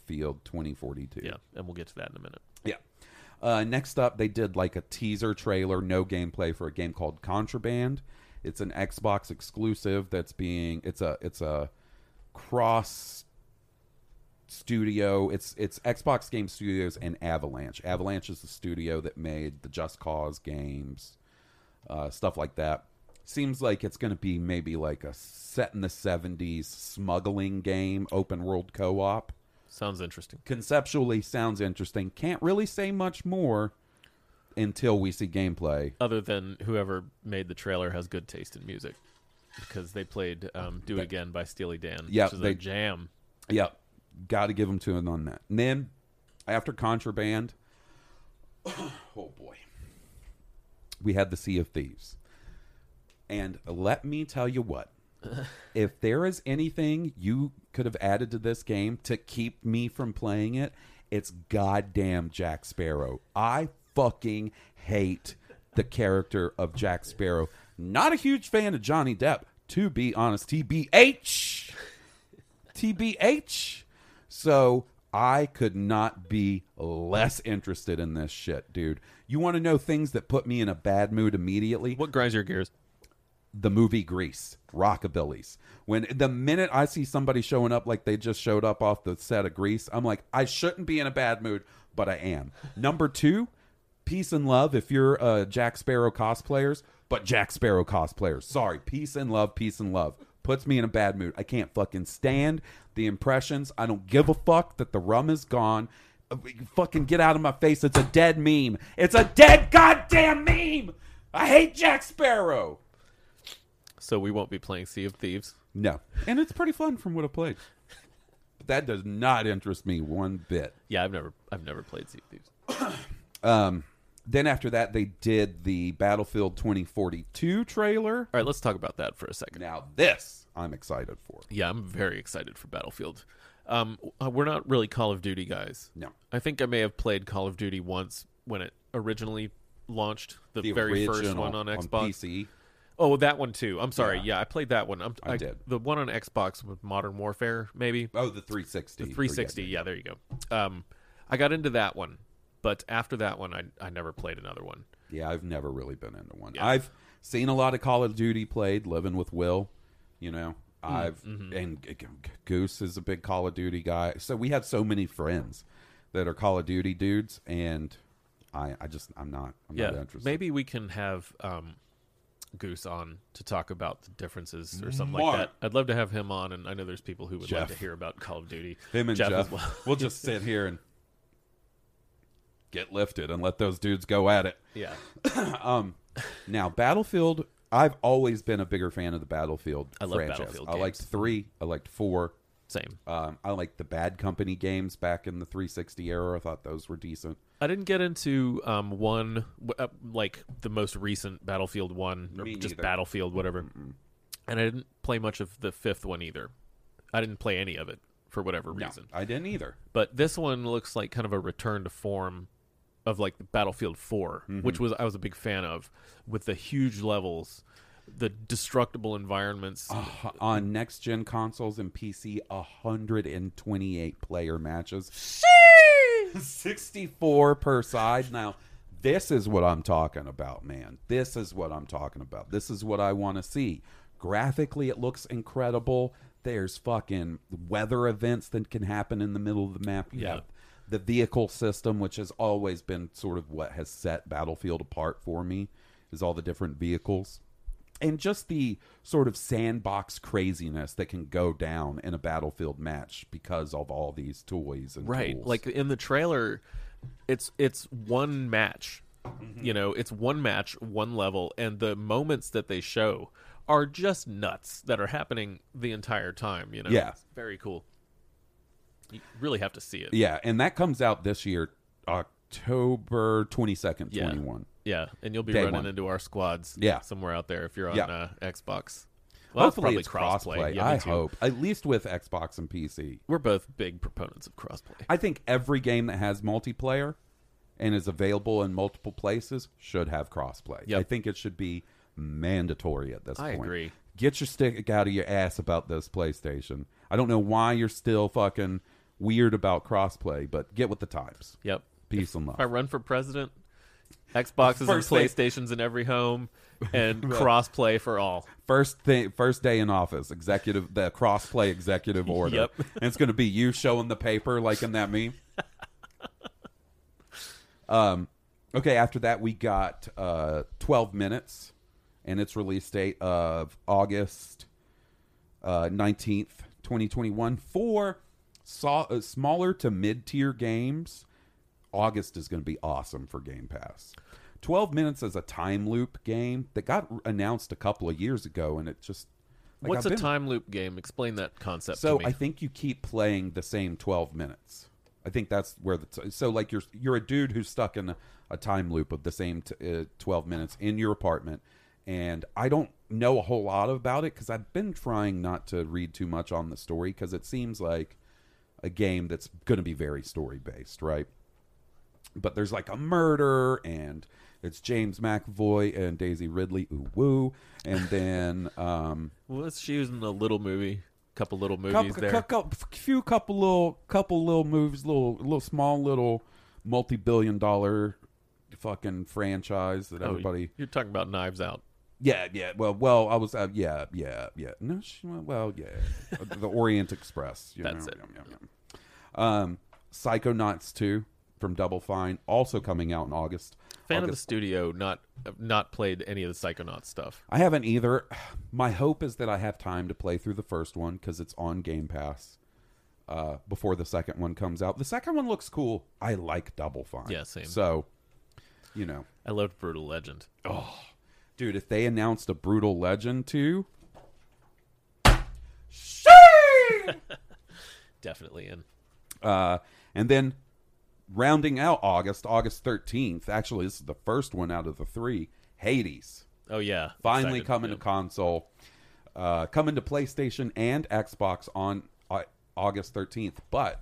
Battlefield 2042. Yeah, and we'll get to that in a minute. Yeah. Uh, next up, they did like a teaser trailer, no gameplay for a game called Contraband. It's an Xbox exclusive that's being it's a it's a cross studio. It's it's Xbox Game Studios and Avalanche. Avalanche is the studio that made the Just Cause games, uh, stuff like that. Seems like it's going to be maybe like a set in the '70s smuggling game, open world co-op Sounds interesting. conceptually sounds interesting. Can't really say much more. until we see gameplay. Other than whoever made the trailer has good taste in music, because they played um, "Do It Again" by Steely Dan, Yeah, which is they- a jam. Yep. Got to give them to him on that. And then after Contraband, oh boy, we had the Sea of Thieves. And let me tell you what. if there is anything you could have added to this game to keep me from playing it, it's goddamn Jack Sparrow. I fucking hate the character of Jack Sparrow. Not a huge fan of Johnny Depp, to be honest. TBH. TBH. So I could not be less interested in this shit, dude. You want to know things that put me in a bad mood immediately? What grinds your gears? The movie Grease, Rockabillys. When the minute I see somebody showing up like they just showed up off the set of Grease, I'm like, I shouldn't be in a bad mood, but I am. Number two, peace and love. If you're uh, Jack Sparrow cosplayers, but Jack Sparrow cosplayers, sorry, peace and love, peace and love. Puts me in a bad mood. I can't fucking stand the impressions. I don't give a fuck that the rum is gone. Fucking get out of my face. It's a dead meme. It's a dead goddamn meme. I hate Jack Sparrow. So we won't be playing Sea of Thieves. No. And it's pretty fun from what I played. But that does not interest me one bit. Yeah, I've never I've never played Sea of Thieves. Um, then after that, they did the Battlefield 2042 trailer. All right, let's talk about that for a second. Now, this I'm excited for. Yeah, I'm very excited for Battlefield. Um, uh, we're not really Call of Duty guys. No. I think I may have played Call of Duty once when it originally launched, the, The very first one on Xbox. PC. Oh, that one too. I'm sorry. Yeah. I played that one. I'm, I did. The one on Xbox with Modern Warfare, maybe. Oh, the 360. The 360. Yeah, there you go. Um, I got into that one, but after that one, I I never played another one. Yeah, I've never really been into one. Yeah. I've seen a lot of Call of Duty played, living with Will. You know, Mm, I've mm-hmm. and G- G- Goose is a big Call of Duty guy. So we have so many friends that are Call of Duty dudes, and I, I just, I'm not, I'm Yeah, not interested. maybe we can have um, Goose on to talk about the differences or something Mark. like that. I'd love to have him on, and I know there's people who would Jeff. to hear about Call of Duty. Him and Jeff, as well. we'll just sit here and get lifted and let those dudes go at it. yeah, um, Now, Battlefield, I've always been a bigger fan of the Battlefield I love franchise. Battlefield I liked games. three. I liked four. Same. Um, I like the Bad Company games back in the 360 era. I thought those were decent. I didn't get into um, one uh, like the most recent Battlefield one or Me just neither. Battlefield whatever, and I didn't play much of the fifth one either. I didn't play any of it for whatever reason. No, I didn't either. But this one looks like kind of a return to form of like Battlefield 4, which was I was a big fan of with the huge levels, the destructible environments. H- On next gen consoles and PC, 128 player matches. 64 per side. Now, this is what I'm talking about, man. This is what I'm talking about. This is what I want to see. Graphically, it looks incredible. There's fucking weather events that can happen in the middle of the map. You Yeah. the vehicle system, which has always been sort of what has set Battlefield apart for me, is all the different vehicles and just the sort of sandbox craziness that can go down in a battlefield match because of all these toys and right. tools. Like in the trailer, it's it's one match. Mm-hmm. You know, it's one match, one level, and the moments that they show are just nuts that are happening the entire time, you know. Yeah. It's very cool. You really have to see it. yeah, and that comes out this year, October twenty second, Yeah. twenty one. Yeah, and you'll be Day running one. into our squads Yeah. somewhere out there if you're on Yeah. uh, Xbox. Well, Hopefully, it's crossplay. crossplay. Yeah, I hope at least with Xbox and PC. We're both big proponents of crossplay. I think every game that has multiplayer and is available in multiple places should have crossplay. Yep. I think it should be mandatory at this I point. I agree. Get your stick out of your ass about this PlayStation. I don't know why you're still fucking weird about crossplay, but get with the times. Yep. Peace and love. If I run for president, Xboxes First and thing- PlayStations in every home, and crossplay for all. First thing, first day in office, executive, the crossplay executive order. Yep. and it's going to be you showing the paper like in that meme. um, okay. After that, we got uh, twelve minutes, and its release date of August uh, nineteenth, twenty twenty one. For saw, uh, smaller to mid tier games, August is going to be awesome for Game Pass. 12 minutes is a time loop game that got announced a couple of years ago, and it just. like, What's I've a been- time loop game? Explain that concept So to me. I think you keep playing the same 12 minutes. I think that's where the t- so like you're you're a dude who's stuck in a, a time loop of the same t- uh, 12 minutes in your apartment and I don't know a whole lot about it cuz I've been trying not to read too much on the story cuz it seems like a game that's going to be very story based, right? But there's like a murder and it's James McAvoy and Daisy Ridley ooh woo and then um well, she was in a little movie, couple little movies couple, there. cou- cou- few couple little couple little moves, little little small little multi-billion dollar fucking franchise that Oh, everybody. You're talking about Knives Out. Yeah, yeah. Well, well, I was. Uh, yeah, yeah, yeah. No, she, well, yeah. the Orient Express. You That's know, it. yeah, yeah, yeah. Um, Psychonauts two from Double Fine also coming out in August. Fan of the studio, not not played any of the Psychonauts stuff. I haven't either. My hope is that I have time to play through the first one because it's on Game Pass uh, before the second one comes out. The second one looks cool. I like Double Fine. Yeah, same. So, you know, I loved Brutal Legend. Oh, dude, if they announced a Brutal Legend too, Definitely in. uh, and then rounding out August, August thirteenth. Actually, this is the first one out of the three. Hades. Oh yeah, finally Excited, coming yeah. to console, uh, coming to PlayStation and Xbox on uh, August 13th, but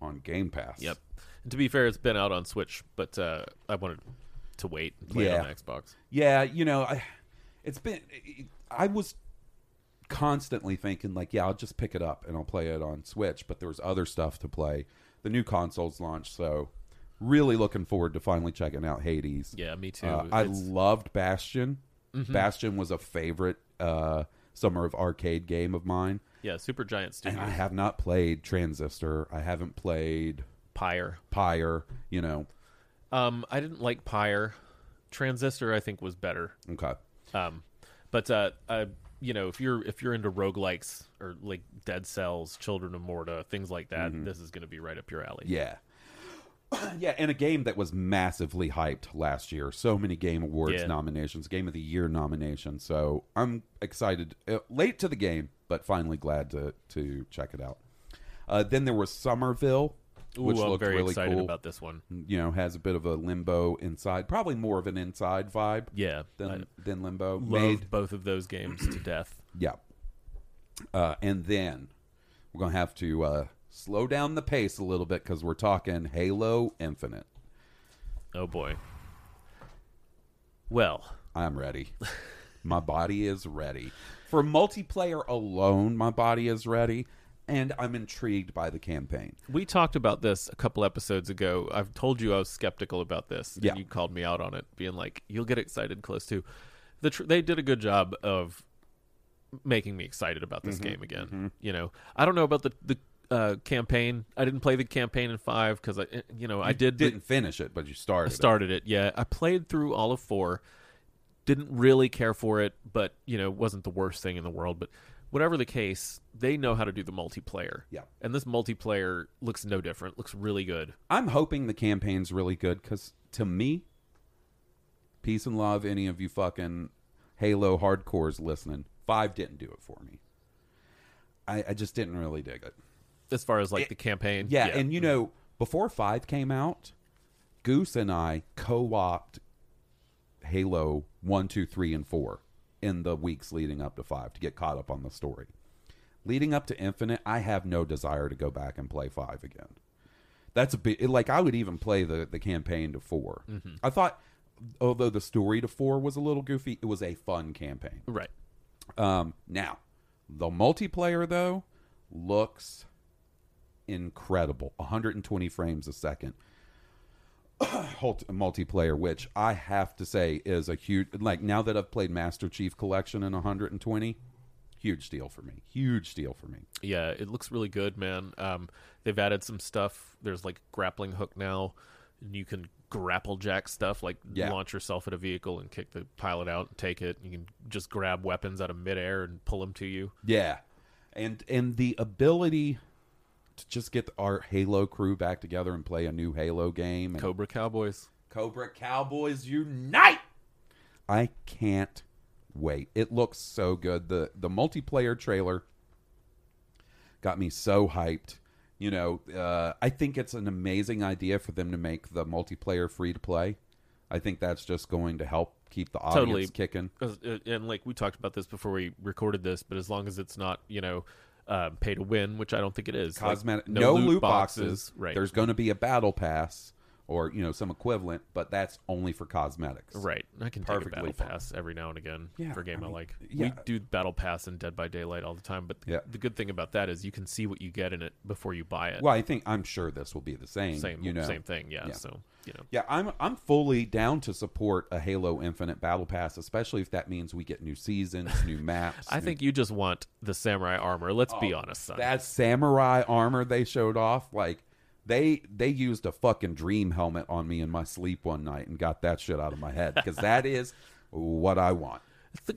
on Game Pass. Yep. And to be fair, it's been out on Switch, but uh, I wanted to wait and play it Yeah. on Xbox. Yeah, you know, I, it's been. I was constantly thinking like, yeah, I'll just pick it up and I'll play it on Switch, but there was other stuff to play. The new consoles launched, so really looking forward to finally checking out Hades. Yeah, me too. Uh, I It's- loved Bastion. Bastion was a favorite uh, summer of arcade game of mine. yeah, Supergiant And I have not played Transistor. I haven't played Pyre. Pyre. You know, Um, I didn't like Pyre. Transistor, I think, was better. okay. Um, but uh, uh, you know, if you're if you're into roguelikes or like Dead Cells, Children of Morta, things like that, this is going to be right up your alley. Mm-hmm. Yeah. yeah, and a game that was massively hyped last year. So many Game Awards Yeah. nominations, Game of the Year nomination. So I'm excited. Uh, late to the game, but finally glad to to check it out. Uh, then there was Somerville, Ooh, which I'm looked very really excited cool. about this one. you know, has a bit of a limbo inside, probably more of an inside vibe Yeah, than I than limbo. love Made both of those games to death. Yeah. Uh, and then we're going to have to uh, slow down the pace a little bit because we're talking Halo Infinite. Oh boy. Well, I'm ready. my body is ready. For multiplayer alone, my body is ready. And I'm intrigued by the campaign. we talked about this a couple episodes ago. I've told you I was skeptical about this, and Yeah. you called me out on it, being like, "You'll get excited close to." The tr- they did a good job of making me excited about Mm-hmm. this game again. You know, I don't know about the the uh, campaign. I didn't play the campaign in five because I, eh, you know, I did didn't finish it, but you started. I started it. Yeah, I played through all of four. Didn't really care for it, but you know, wasn't the worst thing in the world. But whatever the case, they know how to do the multiplayer. Yeah. and this multiplayer looks no different. Looks really good. I'm hoping the campaign's really good because to me, peace and love, any of you fucking Halo hardcores listening, five didn't do it for me. I, I just didn't really dig it. As far as like the campaign, Yeah, and you know, before five came out, Goose and I co-opted Halo one, two, three, and four in the weeks leading up to five to get caught up on the story. Leading up to Infinite, I have no desire to go back and play five again. That's a bit like I would even play the the campaign to 4 I thought, although the story to four was a little goofy, it was a fun campaign. right. Um, now, the multiplayer though looks incredible. 120 frames a second. Multiplayer, which I have to say is a huge. Like now that I've played Master Chief Collection in 120, huge deal for me. Huge deal for me. Yeah, it looks really good, man. Um, they've added some stuff. There's like grappling hook now, and you can grapple jack stuff, like Yeah. launch yourself at a vehicle and kick the pilot out and take it. You can just grab weapons out of midair and pull them to you. Yeah, and and the ability to just get our Halo crew back together and play a new Halo game. And, Cobra Cowboys. Cobra Cowboys unite! I can't wait. It looks so good. The the multiplayer trailer got me so hyped. You know, uh, I think it's an amazing idea for them to make the multiplayer free to play. I think that's just going to help keep the audience Totally. kicking. uh, and like we talked about this before we recorded this, but as long as it's not, you know, uh, pay to win, which I don't think it is. like, Cosmetic, no, loot boxes. right? There's going to be a battle pass or you know some equivalent, but that's only for cosmetics. Right. I can Perfectly take a battle fine. pass every now and again Yeah, for a game I I, mean, like. yeah. We do battle pass in Dead by Daylight all the time, but the, Yeah. the good thing about that is you can see what you get in it before you buy it. Well, I think I'm sure this will be the same. same, you know, same thing. Yeah, Yeah. So you know, Yeah, I'm I'm fully down to support a Halo Infinite Battle Pass, especially if that means we get new seasons, new maps. I new- think you just want the samurai armor. Let's be Oh, honest, son. that samurai armor they showed off, like they they used a fucking dream helmet on me in my sleep one night and got that shit out of my head because that is what I want.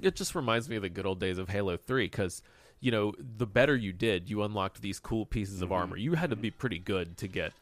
It just reminds me of the good old days of Halo 3 because, you know, the better you did, you unlocked these cool pieces Mm-hmm. of armor. You had to be pretty good to get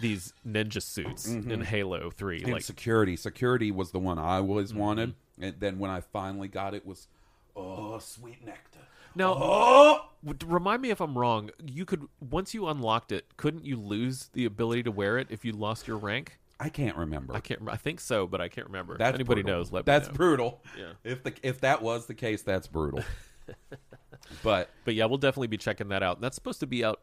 these ninja suits in Halo 3. And Like, security, security was the one I always Mm-hmm. wanted, and then when I finally got it, was oh sweet nectar. now, Oh, remind me if I'm wrong. You could, once you unlocked it, couldn't you lose the ability to wear it if you lost your rank? I can't remember. I can't, I think so, but I can't remember. That's if anybody brutal. knows, let that's me know. brutal. Yeah. If the if that was the case, that's brutal. but But yeah, we'll definitely be checking that out. That's supposed to be out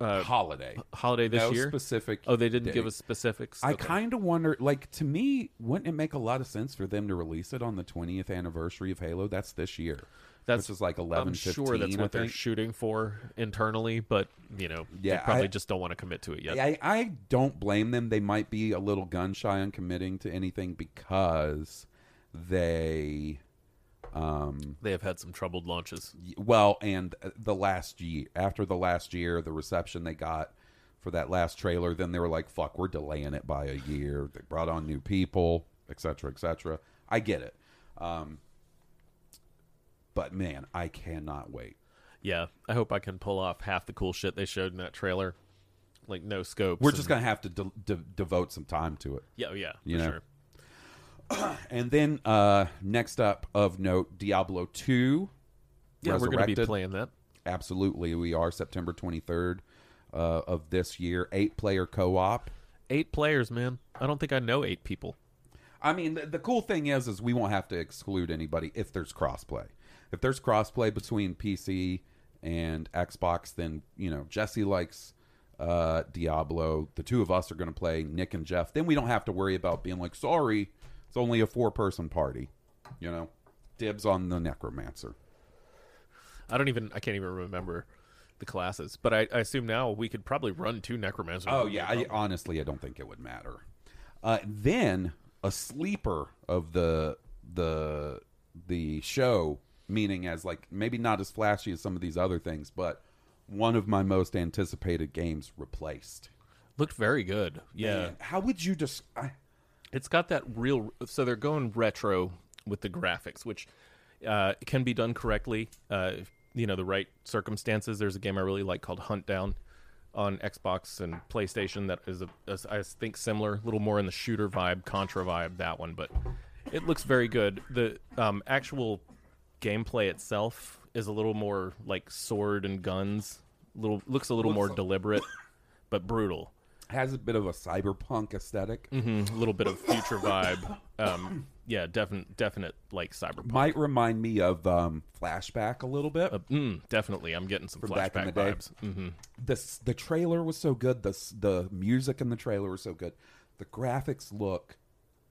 uh, holiday holiday this no year. specific. oh, they didn't give us specifics. I Okay. kind of wonder, like, to me, wouldn't it make a lot of sense for them to release it on the 20th anniversary of Halo? That's this year. That's which is like 11, I'm 15, sure that's what they're shooting for internally, but you know, Yeah, they probably I- just don't want to commit to it yet. I, I don't blame them. They might be a little gun shy on committing to anything because they, um, they have had some troubled launches. well, and uh, the last year, after the last year, the reception they got for that last trailer, then they were like, fuck, we're delaying it by a year. They brought on new people, etc., cetera, et cetera. I get it. Um, but man, I cannot wait. Yeah, I hope I can pull off half the cool shit they showed in that trailer, like no scopes. We're and- just gonna have to de- de- devote some time to it. yeah, oh, yeah, you for know. sure. And then uh, next up of note, Diablo Two. Yeah, we're going to be playing that. Absolutely, we are September twenty third uh, of this year. Eight player co op. Eight players, man. I don't think I know eight people. I mean, the, the cool thing is, is we won't have to exclude anybody if there's crossplay. If there's crossplay between PC and Xbox, then you know Jesse likes uh, Diablo. The two of us are going to play Nick and Jeff. Then we don't have to worry about being like, sorry, it's only a four person party. You know, dibs on the Necromancer. I don't even. I can't even remember the classes, but I, I assume now we could probably run two necromancers. Oh yeah, I, honestly, I don't think it would matter. Uh, then a sleeper of the the the show, meaning as like maybe not as flashy as some of these other things, but one of my most anticipated games replaced. looked very good. Yeah, Man, how would you just? I, It's got that real. So they're going retro with the graphics, which uh, can be done correctly. Uh, you know, the right circumstances. There's a game I really like called Huntdown on Xbox and PlayStation that is, a, is I think similar, a little more in the shooter vibe, Contra vibe. That one, but it looks very good. The um, actual gameplay itself is a little more like sword and guns. Little looks a little Looks more like- deliberate, but brutal. has a bit of a cyberpunk aesthetic. Mm, a little bit of future vibe. Um, yeah, definite, definite like cyberpunk. Might remind me of um, Flashback a little bit. Uh, mm, definitely, I'm getting some From flashback the vibes. hmm the the trailer was so good. The the music in the trailer was so good. The graphics look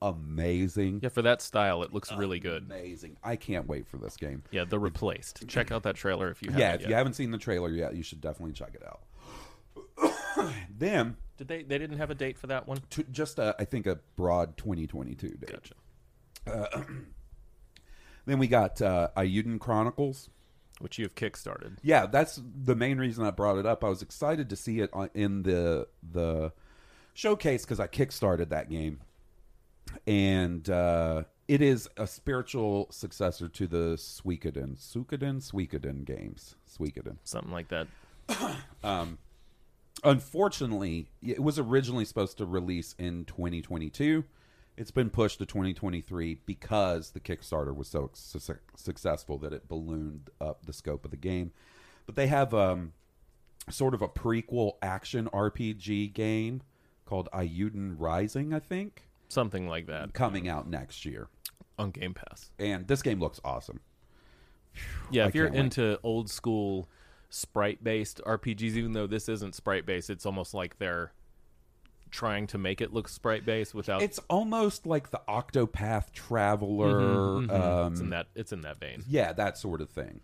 amazing. Yeah, for that style, it looks really good. Amazing. I can't wait for this game. Yeah, the replaced. Check out that trailer if you haven't. yeah, if yet. you haven't seen the trailer yet, you should definitely check it out. then, Did they? They didn't have a date for that one. to just a, I think a broad 2022 date. Gotcha. Then we got uh, Eiyuden Chronicles. Which you've kickstarted. Yeah, that's the main reason I brought it up. I was excited to see it on, in the the showcase because I kickstarted that game, and uh, it is a spiritual successor to the Suikoden, Suikoden, Suikoden games. Suikoden. Something like that. um, Unfortunately, it was originally supposed to release in 2022, It's been pushed to 2023 because the Kickstarter was so su- successful that it ballooned up the scope of the game. But they have um, sort of a prequel action RPG game called Eiyuden Rising, I think, Something like that coming out next year. on Game Pass. And this game looks awesome. Yeah, I if you're wait. into old school sprite based RPGs, even though this isn't sprite based, it's almost like they're trying to make it look sprite based without. It's almost like the Octopath Traveler. Um, Mm-hmm, it's in that. It's in that vein. yeah, that sort of thing.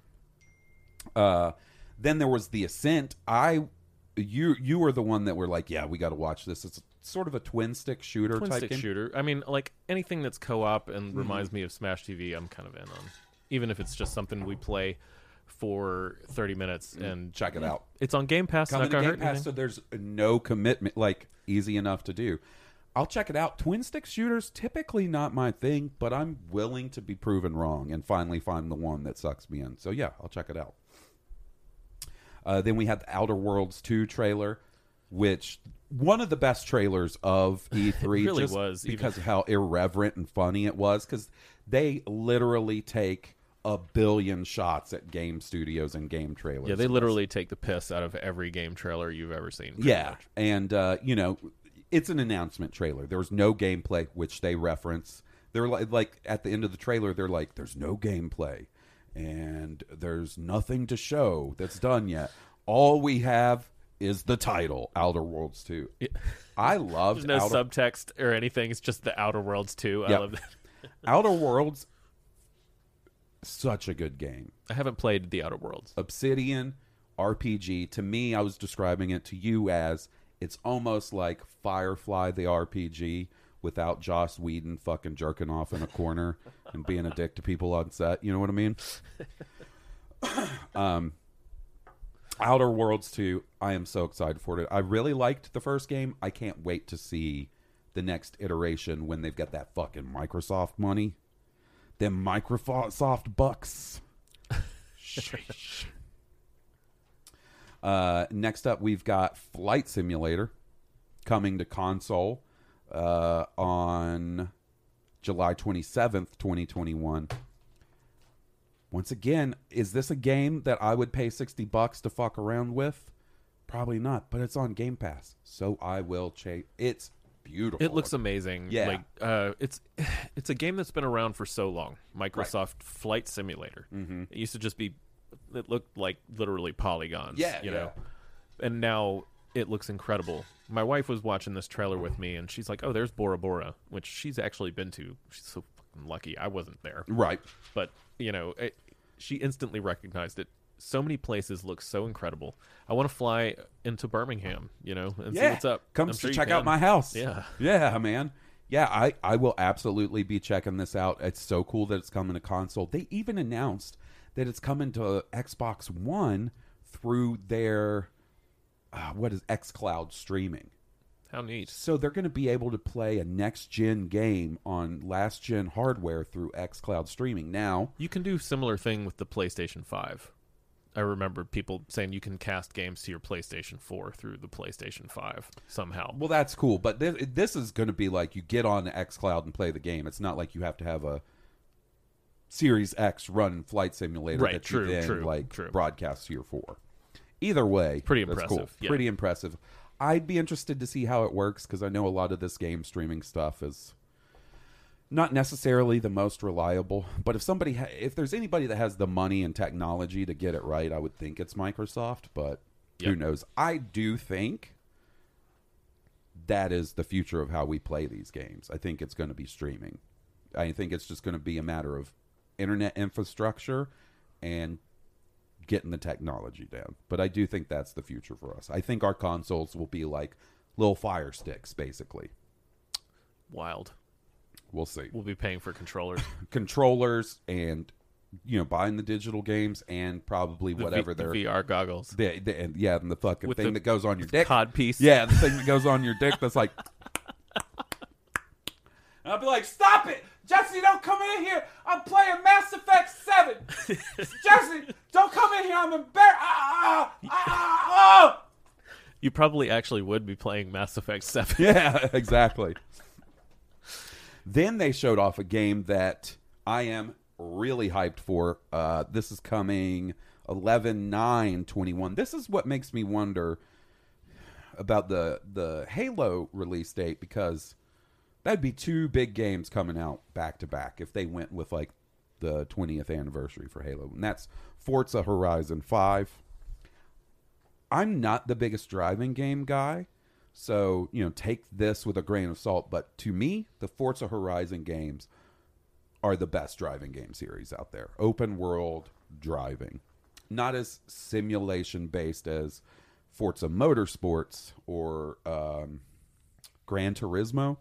Uh, then there was the Ascent. I, you, you were the one that were like, yeah, we got to watch this. It's sort of a twin stick shooter Twin type stick game. shooter. I mean, like anything that's co op and Mm-hmm. reminds me of Smash TV, I'm kind of in on. Even if it's just something we play for 30 minutes and Check it out. it's on Game Pass. Coming not to gonna Game hurt Pass, anything. so there's no commitment. Like easy enough to do. I'll check it out. Twin stick shooters typically not my thing, but I'm willing to be proven wrong and finally find the one that sucks me in. So yeah, I'll check it out. Uh, then we had the Outer Worlds 2 trailer, which one of the best trailers of E3 really just was, even- because of how irreverent and funny it was because they literally take a billion shots at game studios and game trailers. Yeah, they literally take the piss out of every game trailer you've ever seen. Yeah, much. and uh, you know, it's an announcement trailer. There was no gameplay, which they reference. They're like, like at the end of the trailer, they're like, "There's no gameplay, and there's nothing to show that's done yet. All we have is the title, Outer Worlds 2. I There's no Outer, subtext or anything. It's just the Outer Worlds too. I Yep. love that. Outer Worlds. Such a good game. I haven't played the Outer Worlds. Obsidian RPG. To me, I was describing it to you as it's almost like Firefly the RPG without Joss Whedon fucking jerking off in a corner and being a dick to people on set. You know what I mean? um, Outer Worlds 2, I am so excited for it. I really liked the first game. I can't wait to see the next iteration when they've got that fucking Microsoft money. Them Microsoft bucks. Uh, next up, we've got Flight Simulator coming to console uh, on July 27th, 2021. Once again, is this a game that I would pay 60 bucks to fuck around with? Probably not, but it's on Game Pass, so I will chase. It's beautiful. It looks amazing. Yeah. Like uh it's it's a game that's been around for so long. Microsoft Flight Simulator. Mm-hmm. It used to just be it looked like literally polygons. Yeah, you yeah. know. And now it looks incredible. My wife was watching this trailer with me and she's like, Oh, there's Bora Bora, which she's actually been to. She's so fucking lucky. I wasn't there. right. But, you know, it, she instantly recognized it. So many places look so incredible. I want to fly into Birmingham, you know, and see what's up. Come to sure check out my house. Yeah. yeah, man. Yeah, I I will absolutely be checking this out. It's so cool that it's coming to console. They even announced that it's coming to Xbox One through their uh, what is XCloud streaming. How neat. So they're going to be able to play a next gen game on last gen hardware through XCloud streaming. Now, You can do similar thing with the PlayStation 5. I remember people saying you can cast games to your PlayStation 4 through the PlayStation 5 somehow. Well, that's cool, but this, this is going to be like you get on XCloud and play the game. It's not like you have to have a Series X run flight simulator Right, that true, you then true, like true. broadcast to your four. Either way, Pretty that's cool. impressive, yeah. Pretty impressive. I'd be interested to see how it works because I know a lot of this game streaming stuff is not necessarily the most reliable. But if somebody, ha- if there's anybody that has the money and technology to get it right, I would think it's Microsoft. But who knows? I do think that is the future of how we play these games. I think it's going to be streaming. I think it's just going to be a matter of internet infrastructure and getting the technology down. But I do think that's the future for us. I think our consoles will be like little fire sticks, basically. Wild. We'll see. We'll be paying for controllers. Controllers and you know buying the digital games and probably The whatever v- they're the VR goggles. the, the, and yeah, and the fucking With thing the that goes on your dick. cod piece. Yeah, the thing that goes on your dick that's like. I'll be like, stop it! Jesse, don't come in here! I'm playing Mass Effect 7! Jesse, don't come in here! I'm embarrassed! Ah, ah, ah, ah. You probably actually would be playing Mass Effect 7. Yeah, exactly. Then they showed off a game that I am really hyped for. Uh, this is coming 11 9 21. This is what makes me wonder about the the Halo release date because that'd be two big games coming out back to back if they went with like the 20th anniversary for Halo. And that's Forza Horizon 5. I'm not the biggest driving game guy, so, you know, take this with a grain of salt, but to me, the Forza Horizon games are the best driving game series out there. Open world driving. Not as simulation based as Forza Motorsports or um, Gran Turismo,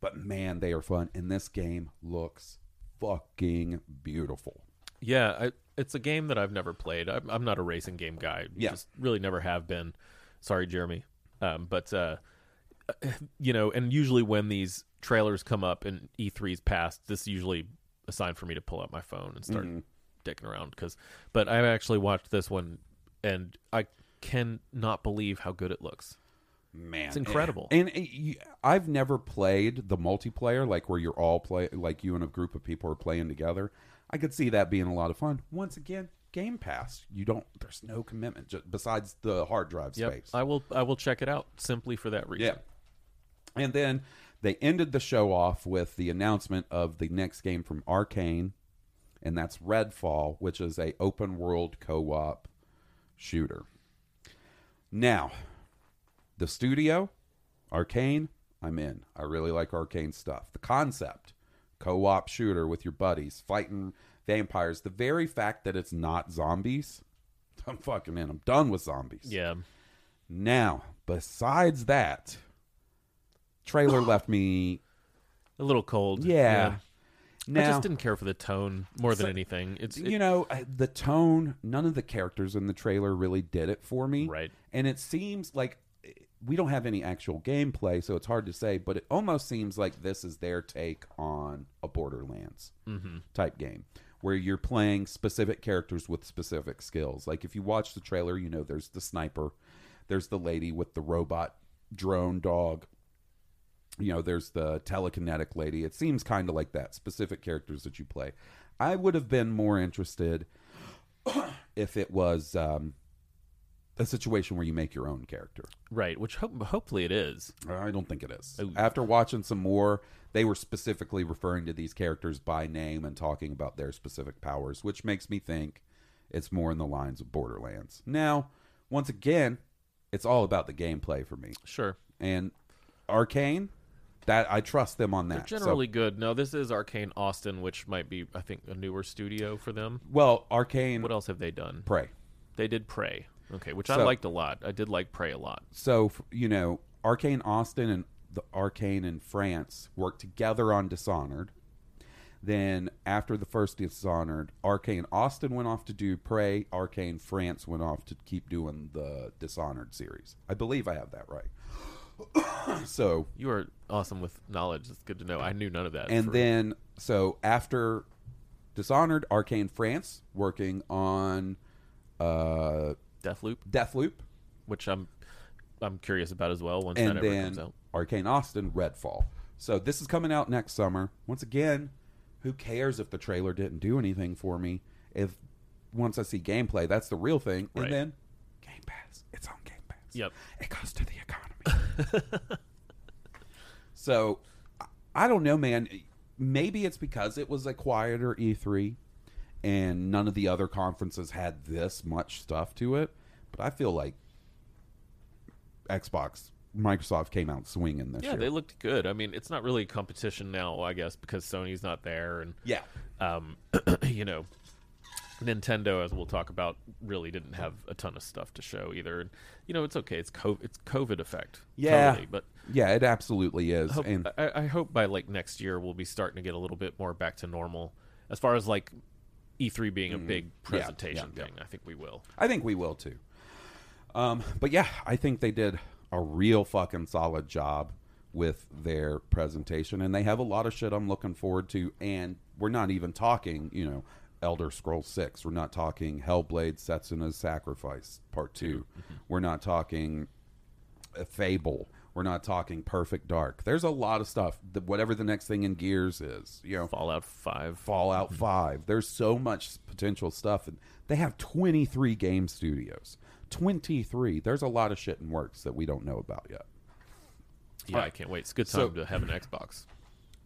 but man, they are fun. And this game looks fucking beautiful. Yeah, I, it's a game that I've never played. I'm, I'm not a racing game guy. Yeah. Just really never have been. Sorry, Jeremy. Um, but uh, you know, and usually when these trailers come up and E3's past, this is usually a sign for me to pull out my phone and start dicking around. Because, but I actually watched this one, and I cannot believe how good it looks. Man, It's incredible. And, and you- I've never played the multiplayer, like where you're all play, like you and a group of people are playing together. I could see that being a lot of fun. Once again, Game Pass. You don't. There's no commitment ju- besides the hard drive Yep, space. I will. I will check it out simply for that reason. Yeah. And then they ended the show off with the announcement of the next game from Arcane, and that's Redfall, which is a open world co-op shooter. Now, the studio, Arcane, I'm in. I really like Arcane stuff. The concept, co-op shooter with your buddies fighting vampires. The very fact that it's not zombies, I'm fucking in. I'm done with zombies. Yeah. Now, besides that, trailer left me. A little cold. Yeah. I Now, just didn't care for the tone more than So- anything. It's it- you know, the tone. None of the characters in the trailer really did it for me. Right. And it seems like we don't have any actual gameplay, so it's hard to say. But it almost seems like this is their take on a Borderlands type game, where you're playing specific characters with specific skills. Like if you watch the trailer, you know there's the sniper, there's the lady with the robot drone dog. You know, there's the telekinetic lady. It seems kind of like that. Specific characters that you play. I would have been more interested if it was um, a situation where you make your own character. right, which ho- hopefully it is. I don't think it is. Ooh. After watching some more, they were specifically referring to these characters by name and talking about their specific powers, which makes me think it's more in the lines of Borderlands. Now, once again, it's all about the gameplay for me. Sure. And Arcane, that I trust them on that. They're So- generally good. No, this is Arcane Austin, which might be, I think, a newer studio for them. well, Arcane What else have they done? Prey. They did Prey. Okay, which I liked a lot. I did like Prey a lot. so you know arcane austin and the arcane in france worked together on dishonored then after the first dishonored arcane austin went off to do prey arcane france went off to keep doing the dishonored series i believe i have that right so You are awesome with knowledge. It's good to know. I knew none of that. and for- then so after dishonored arcane france working on uh Deathloop, deathloop which I'm I'm curious about as well once and that ever then comes out. Arcane Austin, Redfall. So this is coming out next summer. Once again, who cares if the trailer didn't do anything for me? If once I see gameplay, that's the real thing. Right. And then Game Pass. It's on Game Pass. Yep. It goes to the economy. so I- I don't know, man. Maybe it's because it was a quieter E3 and none of the other conferences had this much stuff to it. But I feel like Xbox, Microsoft came out swinging this Yeah, year. they looked good. I mean, it's not really a competition now, I guess, because Sony's not there, and yeah. um, you know, Nintendo, as we'll talk about, really didn't have a ton of stuff to show either. And you know, it's okay. It's COVID, it's COVID effect. Yeah. totally, but Yeah, it absolutely is. hope, and I, I hope by like next year we'll be starting to get a little bit more back to normal as far as like E3 being a big Mm-hmm. Yeah, presentation yeah, thing. I think we will. I think we will too. Um, but yeah, I think they did a real fucking solid job with their presentation, and they have a lot of shit I'm looking forward to. And we're not even talking, you know, Elder Scrolls Six. We're not talking Hellblade: Setsuna's Sacrifice Part 2 we We're not talking Fable. We're not talking perfect dark. There's a lot of stuff. The, whatever the next thing in Gears is, you know, Fallout Five. Fallout mm-hmm. 5. There's so much potential stuff. And they have 23 game studios. 23. There's a lot of shit in works that we don't know about yet. Yeah, I can't wait. It's a good So- time to have an Xbox.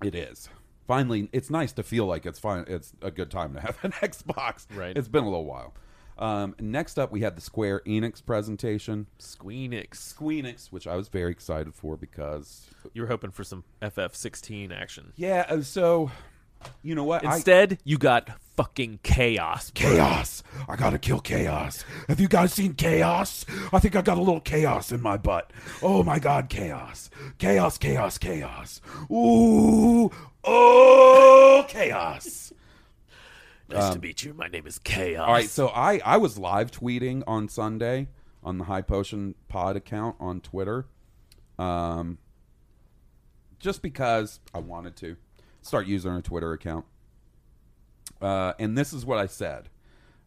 It is. Finally, it's nice to feel like it's fine. It's a good time to have an Xbox. Right. It's been a little while. Um, next up, we had the Square Enix presentation. Squeenix. Squeenix, which I was very excited for because, You were hoping for some FF16 action. yeah. uh, So, you know what? I- Instead, you got fucking chaos. bro. Chaos. I gotta kill chaos. Have you guys seen chaos? I think I got a little chaos in my butt. Oh my god, chaos. Chaos, chaos, chaos. Ooh. Oh, chaos. Nice to meet you. My name is Chaos. Um, All right, so I I was live tweeting on Sunday on the High Potion Pod account on Twitter, um, just because I wanted to start using our Twitter account. Uh, and this is what I said.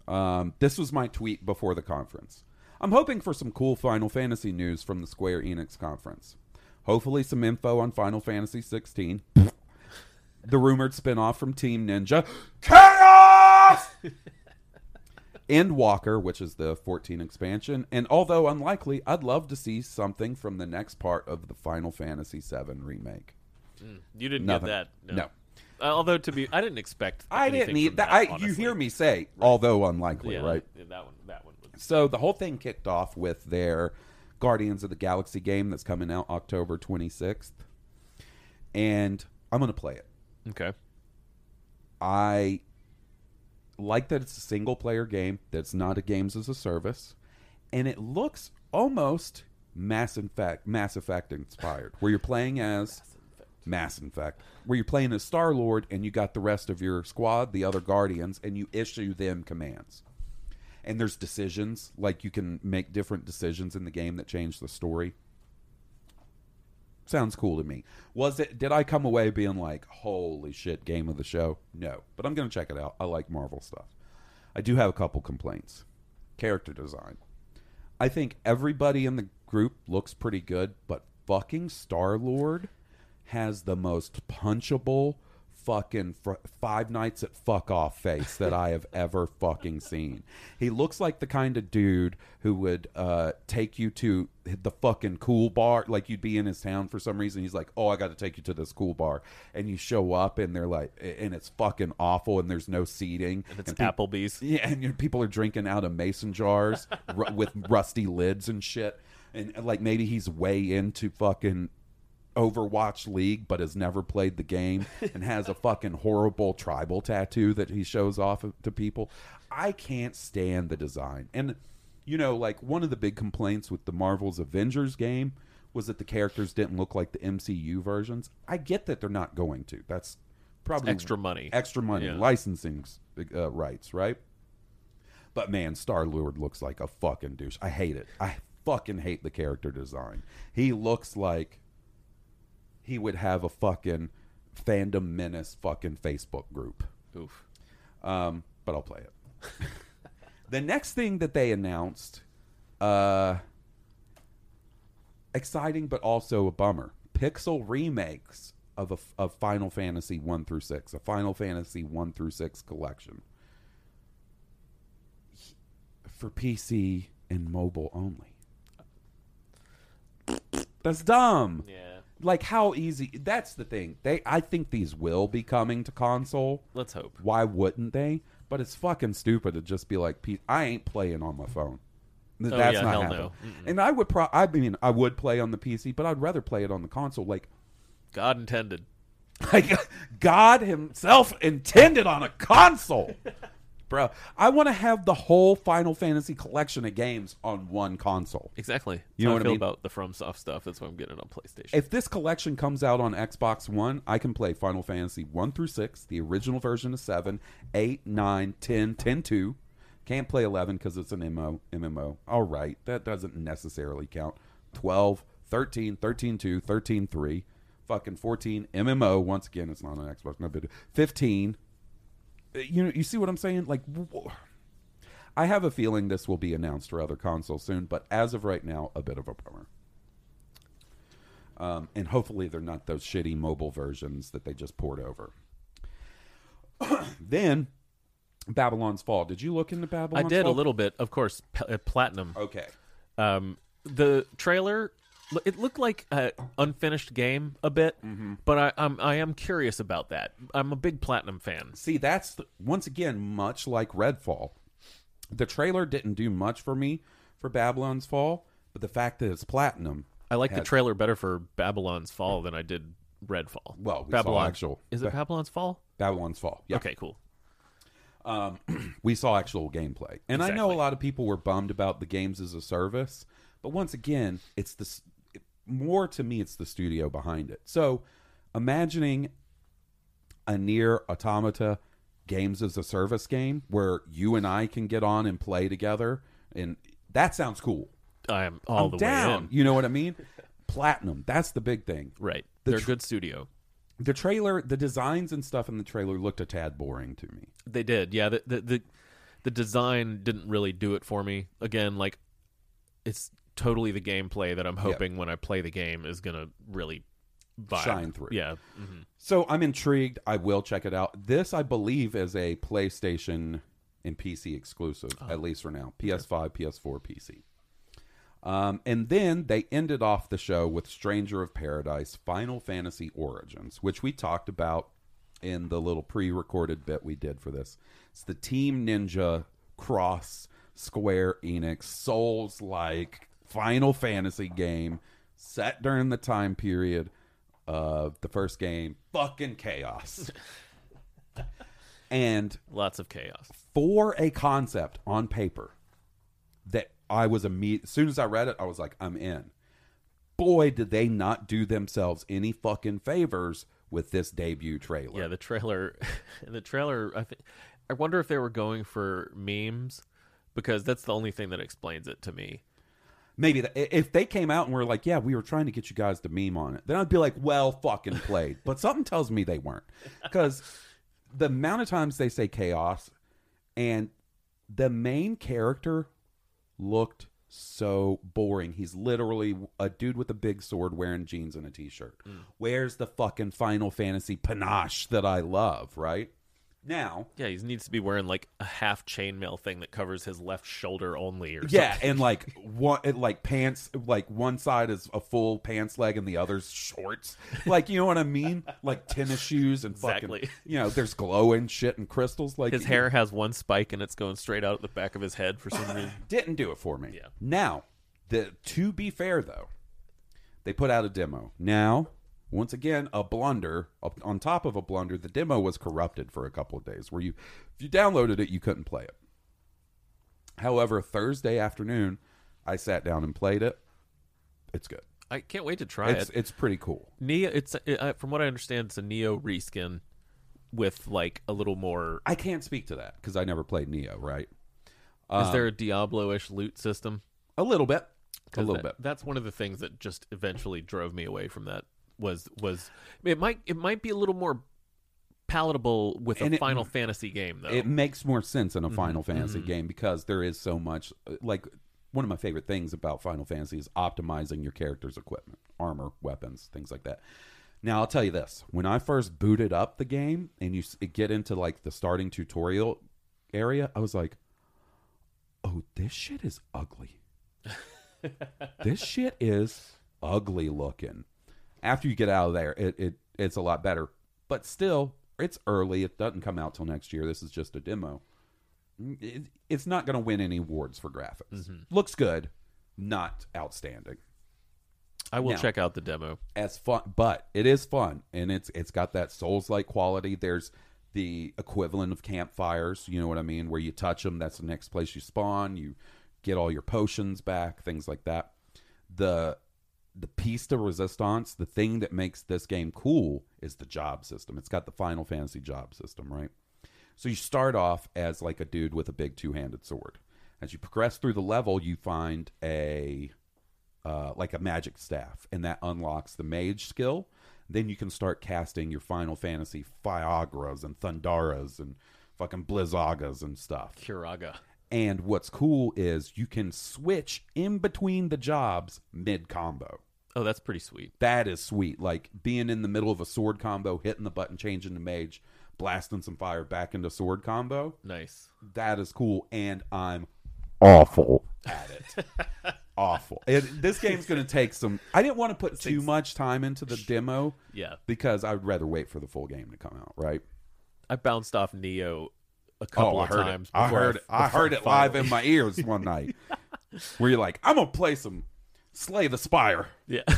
Um, this was my tweet before the conference. I'm hoping for some cool Final Fantasy news from the Square Enix conference. Hopefully, some info on Final Fantasy 16. the rumored spinoff from Team Ninja. Endwalker, which is the 14 expansion, and although unlikely, I'd love to see something from the next part of the Final Fantasy VII remake. you didn't Nothing. get that. No. Uh, although to be, I didn't expect. I didn't need that. I, you hear me say, although unlikely, Yeah, right? yeah, That one. That one. Was, So the whole thing kicked off with their Guardians of the Galaxy game that's coming out October 26th, and I'm going to play it. okay. I like that it's a single player game that's not a games as a service and it looks almost Mass Effect Mass Effect inspired where you're playing as Mass Effect where you're playing as Star Lord and you got the rest of your squad the other guardians and you issue them commands. And there's decisions like you can make different decisions in the game that change the story sounds cool to me. Was it? Did I come away being like, "Holy shit, game of the show"? No, but I'm gonna check it out. I like Marvel stuff. I do have a couple complaints. Character design. I think everybody in the group looks pretty good, but fucking Star Lord has the most punchable fucking fr- Five Nights at Fuck Off face that I have ever fucking seen. He looks like the kind of dude who would uh, take you to the fucking cool bar, like you'd be in his town for some reason. He's like, "Oh, I got to take you to this cool bar," and you show up, and they're like, and it's fucking awful, and there's no seating, And it's peop- Applebee's. yeah, and people are drinking out of mason jars ru- with rusty lids and shit. And like maybe he's way into fucking Overwatch League, but has never played the game and has a fucking horrible tribal tattoo that he shows off to people. I can't stand the design. And you know, like one of the big complaints with the Marvel's Avengers game was that the characters didn't look like the MCU versions. I get that they're not going to. That's probably Extra money. extra money, Yeah. licensing uh, rights, right? But man, Star Lord looks like a fucking douche. I hate it. I fucking hate the character design. He looks like he would have a fucking fandom menace fucking Facebook group. Oof. Um, but I'll play it. the next thing that they announced, uh, exciting but also a bummer. Pixel remakes of a, of Final Fantasy one through six, a Final Fantasy one through six collection for PC and mobile only. That's dumb. Yeah. Like how easy? That's the thing. They, I think these will be coming to console. Let's hope. Why wouldn't they? But it's fucking stupid to just be like, "P- I ain't playing on my phone. Th- Oh, That's yeah, not hell happening. no. And I would pro. I mean, I would play on the PC, but I'd rather play it on the console. Like, God intended. like God Himself intended on a console, bro. I want to have the whole Final Fantasy collection of games on one console. Exactly. You That's know how what I feel mean? about the FromSoft stuff. That's why I'm getting it on PlayStation. If this collection comes out on Xbox One, I can play Final Fantasy 1 through 6, the original version of 7, 8, 9, 10, 10 2. Can't play 11 because it's an MMO. MMO. All right. That doesn't necessarily count. 12, 13, 13 2, 13 3, fucking 14, MMO. Once again, it's not on Xbox. No big. 15. Uh, You know, you see what I'm saying? Like, I have a feeling this will be announced for other consoles soon, but as of right now, a bit of a bummer. Um, and hopefully they're not those shitty mobile versions that they just poured over. then Babylon's Fall. Did you look into Babylon? I did Fall? a little bit, of course. P- uh, platinum. Okay. Um, the trailer, it looked like an unfinished game a bit, Mm-hmm. but I, I'm I am curious about that. I'm a big platinum fan. See, that's the, once again much like Redfall. The trailer didn't do much for me for Babylon's Fall, but the fact that it's platinum. I like the trailer better for Babylon's Fall than I did Redfall. Well, we saw Babylon actual- is it Babylon's Fall? Babylon's Fall. Yeah. Okay, cool. Um, we saw actual gameplay. And I know a lot of people were bummed about the games as a service, but once again, it's this more to me it's the studio behind it. So, imagining a NieR Automata games as a service game where you and I can get on and play together and that sounds cool. I am all I'm the down. way in. You know what I mean? Platinum, that's the big thing. Right. The They're a tr- good studio. The trailer, the designs and stuff in the trailer looked a tad boring to me. They did. Yeah, the, the the the design didn't really do it for me. Again, like it's totally the gameplay that I'm hoping when I play the game is going to really vibe. Shine through. Yeah. hmm So I'm intrigued. I will check it out. This, I believe, is a PlayStation and PC exclusive, at least for now. PS5, PS4, PC. Um, and then they ended off the show with Stranger of Paradise Final Fantasy Origins, which we talked about in the little pre recorded bit we did for this. It's the Team Ninja cross Square Enix Souls like Final Fantasy game set during the time period of the first game. Fucking chaos. and Lots of chaos. for a concept on paper that I was immediate as soon as I read it, I was like, I'm in. Boy, did they not do themselves any fucking favors with this debut trailer. Yeah, the trailer the trailer I think I wonder if they were going for memes because that's the only thing that explains it to me. Maybe that, if they came out and were like, "Yeah, we were trying to get you guys to meme on it," then I'd be like, "Well, fucking played." but something tells me they weren't, because the amount of times they say chaos, and the main character looked so boring. He's literally a dude with a big sword wearing jeans and a t-shirt. Mm. Where's the fucking Final Fantasy panache that I love? Right now, Yeah, he needs to be wearing like a half chainmail thing that covers his left shoulder only or Yeah, something. and like one, like pants, like one side is a full pants leg and the other's shorts. Like you know what I mean? Like tennis shoes and fucking, Exactly. you know, there's glowing shit and crystals. Like His hair has one spike and it's going straight out at the back of his head for some reason. didn't do it for me. Yeah. Now, the to be fair though, they put out a demo. Now, once again, a blunder on top of a blunder. The demo was corrupted for a couple of days, where you, if you downloaded it, you couldn't play it. However, Thursday afternoon, I sat down and played it. It's good. I can't wait to try It's it. it's pretty cool. Nioh, it's uh, from what I understand, it's a Nioh reskin with like a little more. I can't speak to that because I never played Nioh. Right? is there a Diablo-ish loot system? A little bit. A little that- bit. That's one of the things that just eventually drove me away from that. Was was it might it might be a little more palatable with And a it- Final Fantasy game though. It makes more sense Mm-hmm. in a Final Fantasy game because there is so much. Like one of my favorite things about Final Fantasy is optimizing your character's equipment, armor, weapons, things like that. Now I'll tell you this: when I first booted up the game and you get into like the starting tutorial area, I was like, "Oh, this shit is ugly. this shit is ugly looking." After you get out of there, it, it it's a lot better, but still, it's early. It doesn't come out till next year. This is just a demo. It, it's not going to win any awards for graphics. Mm-hmm. Looks good, not outstanding. I will now- check out the demo. As fun, but it is fun, and it's it's got that Souls like quality. There's the equivalent of campfires. You know what I mean? Where you touch them, that's the next place you spawn. You get all your potions back, things like that. The the piece de resistance, the thing that makes this game cool is the job system. It's got the Final Fantasy job system, right? So you start off as like a dude with a big two-handed sword. As you progress through the level, you find a uh, like a magic staff, and that unlocks the mage skill. Then you can start casting your Final Fantasy Firagas and Thundaras and fucking Blizzagas and stuff. Kiraga. And what's cool is you can switch in between the jobs mid combo. Oh, that's pretty sweet. That is sweet. Like being in the middle of a sword combo, hitting the button, changing to mage, blasting some fire back into sword combo. Nice. That is cool, and I'm awful at it. awful. It, this game's going to take some. I didn't want to put too much time into the demo Yeah. because I'd rather wait for the full game to come out. Right? I bounced off Nioh a couple oh, I of heard times. it. I heard it. I heard it live in my ears one night. Where you're like, I'm gonna play some Slay the Spire. Yeah.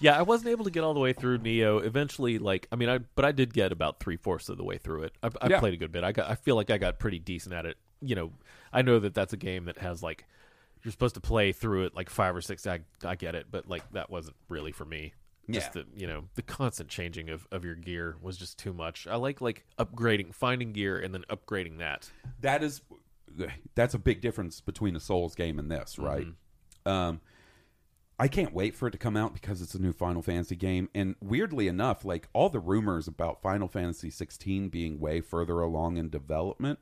yeah, I wasn't able to get all the way through Nioh. Eventually, like, I mean, I but I did get about three fourths of the way through it. I, I Yeah. played a good bit. I got. I feel like I got pretty decent at it. You know, I know that that's a game that has like you're supposed to play through it like five or six. I I get it, but like that wasn't really for me. Just Yeah. the you know the constant changing of, of your gear was just too much. I like like upgrading, finding gear, and then upgrading that. that is that's a big difference between a Souls game and this, right? Um, I can't wait for it to come out because it's a new Final Fantasy game, and weirdly enough, like all the rumors about Final Fantasy 16 being way further along in development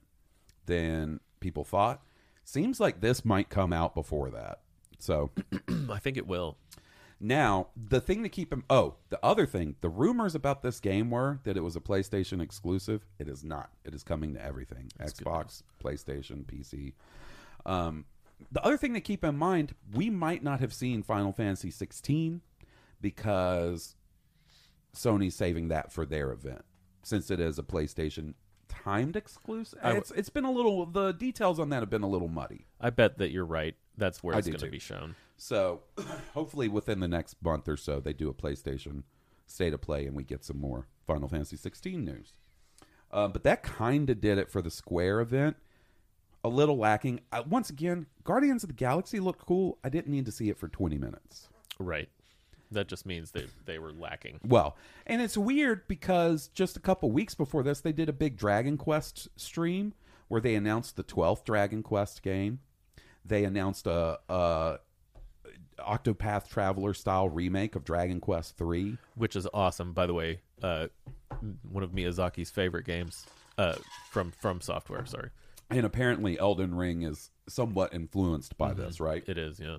than people thought, seems like this might come out before that. So I think it will. Now, the thing to keep him. Oh, the other thing. The rumors about this game were that it was a PlayStation exclusive. It is not. It is coming to everything: Xbox, PlayStation, PC. Um, the other thing to keep in mind: we might not have seen Final Fantasy 16 because Sony's saving that for their event, since it is a PlayStation timed exclusive. It's it's been a little. The details on that have been a little muddy. I bet that you're right. That's where I it's do going to too. be shown. So hopefully within the next month or so, they do a PlayStation state of play and we get some more Final Fantasy 16 news. Uh, but that kind of did it for the Square event. A little lacking. Uh, once again, Guardians of the Galaxy looked cool. I didn't need to see it for 20 minutes. Right. That just means they they were lacking. Well, and it's weird because just a couple weeks before this, they did a big Dragon Quest stream where they announced the 12th Dragon Quest game. They announced a, a Octopath Traveler style remake of Dragon Quest 3. which is awesome. By the way, uh, one of Miyazaki's favorite games uh, from from software. Sorry, And apparently, Elden Ring is somewhat influenced by this, right? it is. Yeah,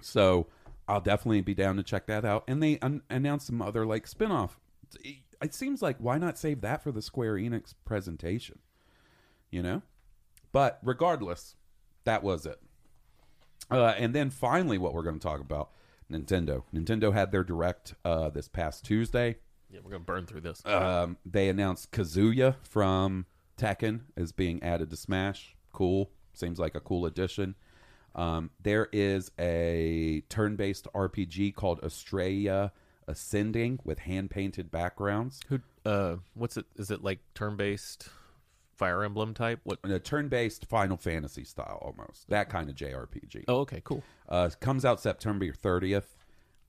So I'll definitely be down to check that out. And they un- announced some other like spin-off. It seems like why not save that for the Square Enix presentation? You know? But regardless, that was it. Uh, and then finally, what we're going to talk about Nintendo. Nintendo had their direct uh, this past Tuesday. yeah. We're gonna burn through this. Um, they announced Kazuya from Tekken is being added to Smash. Cool. Seems like a cool addition. Um, there is a turn based RPG called Astria Ascending with hand painted backgrounds. Who? Uh, what's it? Is it like turn based Fire Emblem type? What? A turn based Final Fantasy style almost. That kind of JRPG. Oh, okay, cool. Uh, comes out September 30th.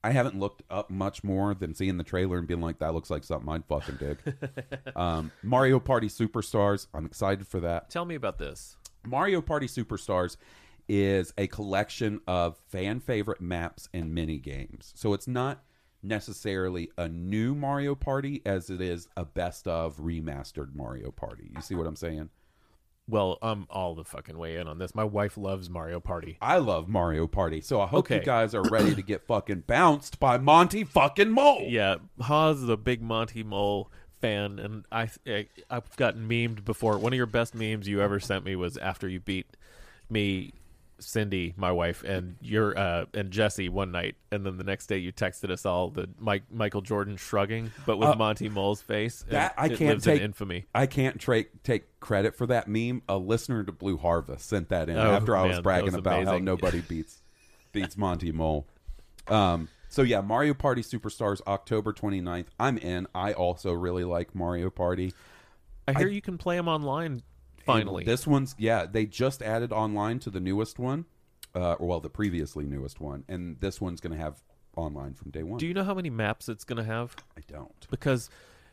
I haven't looked up much more than seeing the trailer and being like, that looks like something I'd fucking dig. um, Mario Party Superstars. I'm excited for that. Tell me about this. Mario Party Superstars is a collection of fan favorite maps and mini games. So it's not necessarily a new Mario Party as it is a best of remastered Mario Party. You see what I'm saying? Well, I'm all the fucking way in on this. My wife loves Mario Party. I love Mario Party, so I hope you guys are ready to get fucking bounced by Monty fucking Mole. Yeah, Haas is a big Monty Mole fan, and I, I I've gotten memed before. One of your best memes you ever sent me was after you beat me, Cindy, my wife, and your uh, and Jesse one night, and then the next day you texted us all the Mike Michael Jordan shrugging, but with Uh, Monty Mole's face. That I can't take in infamy. I can't tra- take credit for that meme. A listener to Blue Harvest sent that in Oh, after I was man, bragging was about how nobody beats beats Monty Mole. Um, so yeah, Mario Party Superstars October 29th. I'm in. I also really like Mario Party. I hear you can play them online. Finally, This one's yeah, they just added online to the newest one. Uh, or well, the previously newest one, and this one's going to have online from day one. do you know how many maps it's going to have? I don't. because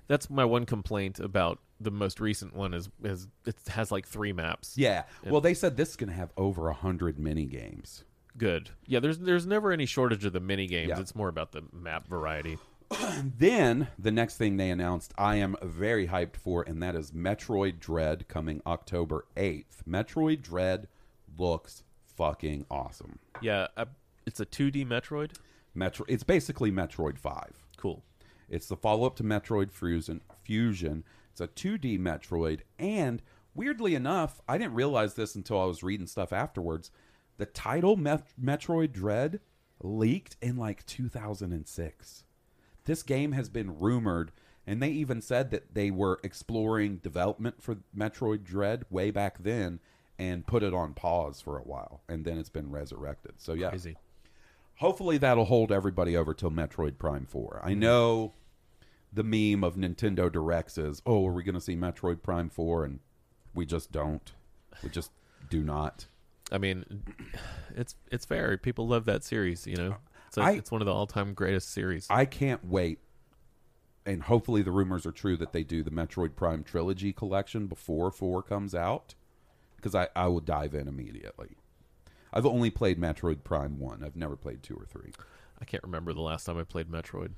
that's my one complaint about the most recent one is is it has like three maps. Yeah. Well, they said this is going to have over a hundred mini games. Good. Yeah, there's there's never any shortage of the mini games. Yeah. It's more about the map variety. Then the next thing they announced, I am very hyped for, and that is Metroid Dread coming October eighth. Metroid Dread looks fucking awesome. Yeah, I, It's a 2D Metroid. Metro. It's basically Metroid Five. Cool. It's the follow up to Metroid Fusion. Fusion. It's a 2D Metroid, and weirdly enough, I didn't realize this until I was reading stuff afterwards. The title Met- Metroid Dread leaked in like 2006. This game has been rumored, and they even said that they were exploring development for Metroid Dread way back then and put it on pause for a while, and then it's been resurrected. So yeah, Crazy. hopefully that'll hold everybody over till Metroid Prime 4. I mm-hmm. know the meme of Nintendo Directs is, oh, are we going to see Metroid Prime 4? And we just don't. We just do not. I mean, it's it's fair. People love that series. You know, it's I- it's one of the all time greatest series. I can't wait. And hopefully the rumors are true that they do the Metroid Prime trilogy collection before 4 comes out. Because I, I will dive in immediately. I've only played Metroid Prime 1. I've never played 2 or 3. I can't remember the last time I played Metroid.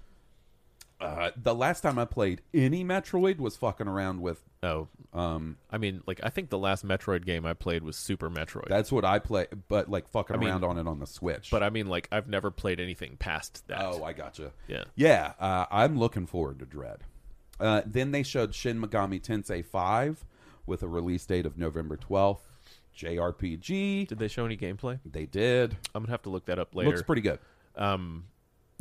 Uh, the last time I played any Metroid was fucking around with Oh, um, I mean, like I think the last Metroid game I played was Super Metroid. That's what I play, but like fucking I mean- around on it on the Switch. but I mean, like I've never played anything past that. oh, I gotcha. Yeah. yeah. Uh, I'm looking forward to Dread. Uh, then they showed Shin Megami Tensei Five with a release date of November 12th. JRPG. Did they show any gameplay? They did. I'm gonna have to look that up later. Looks pretty good. um,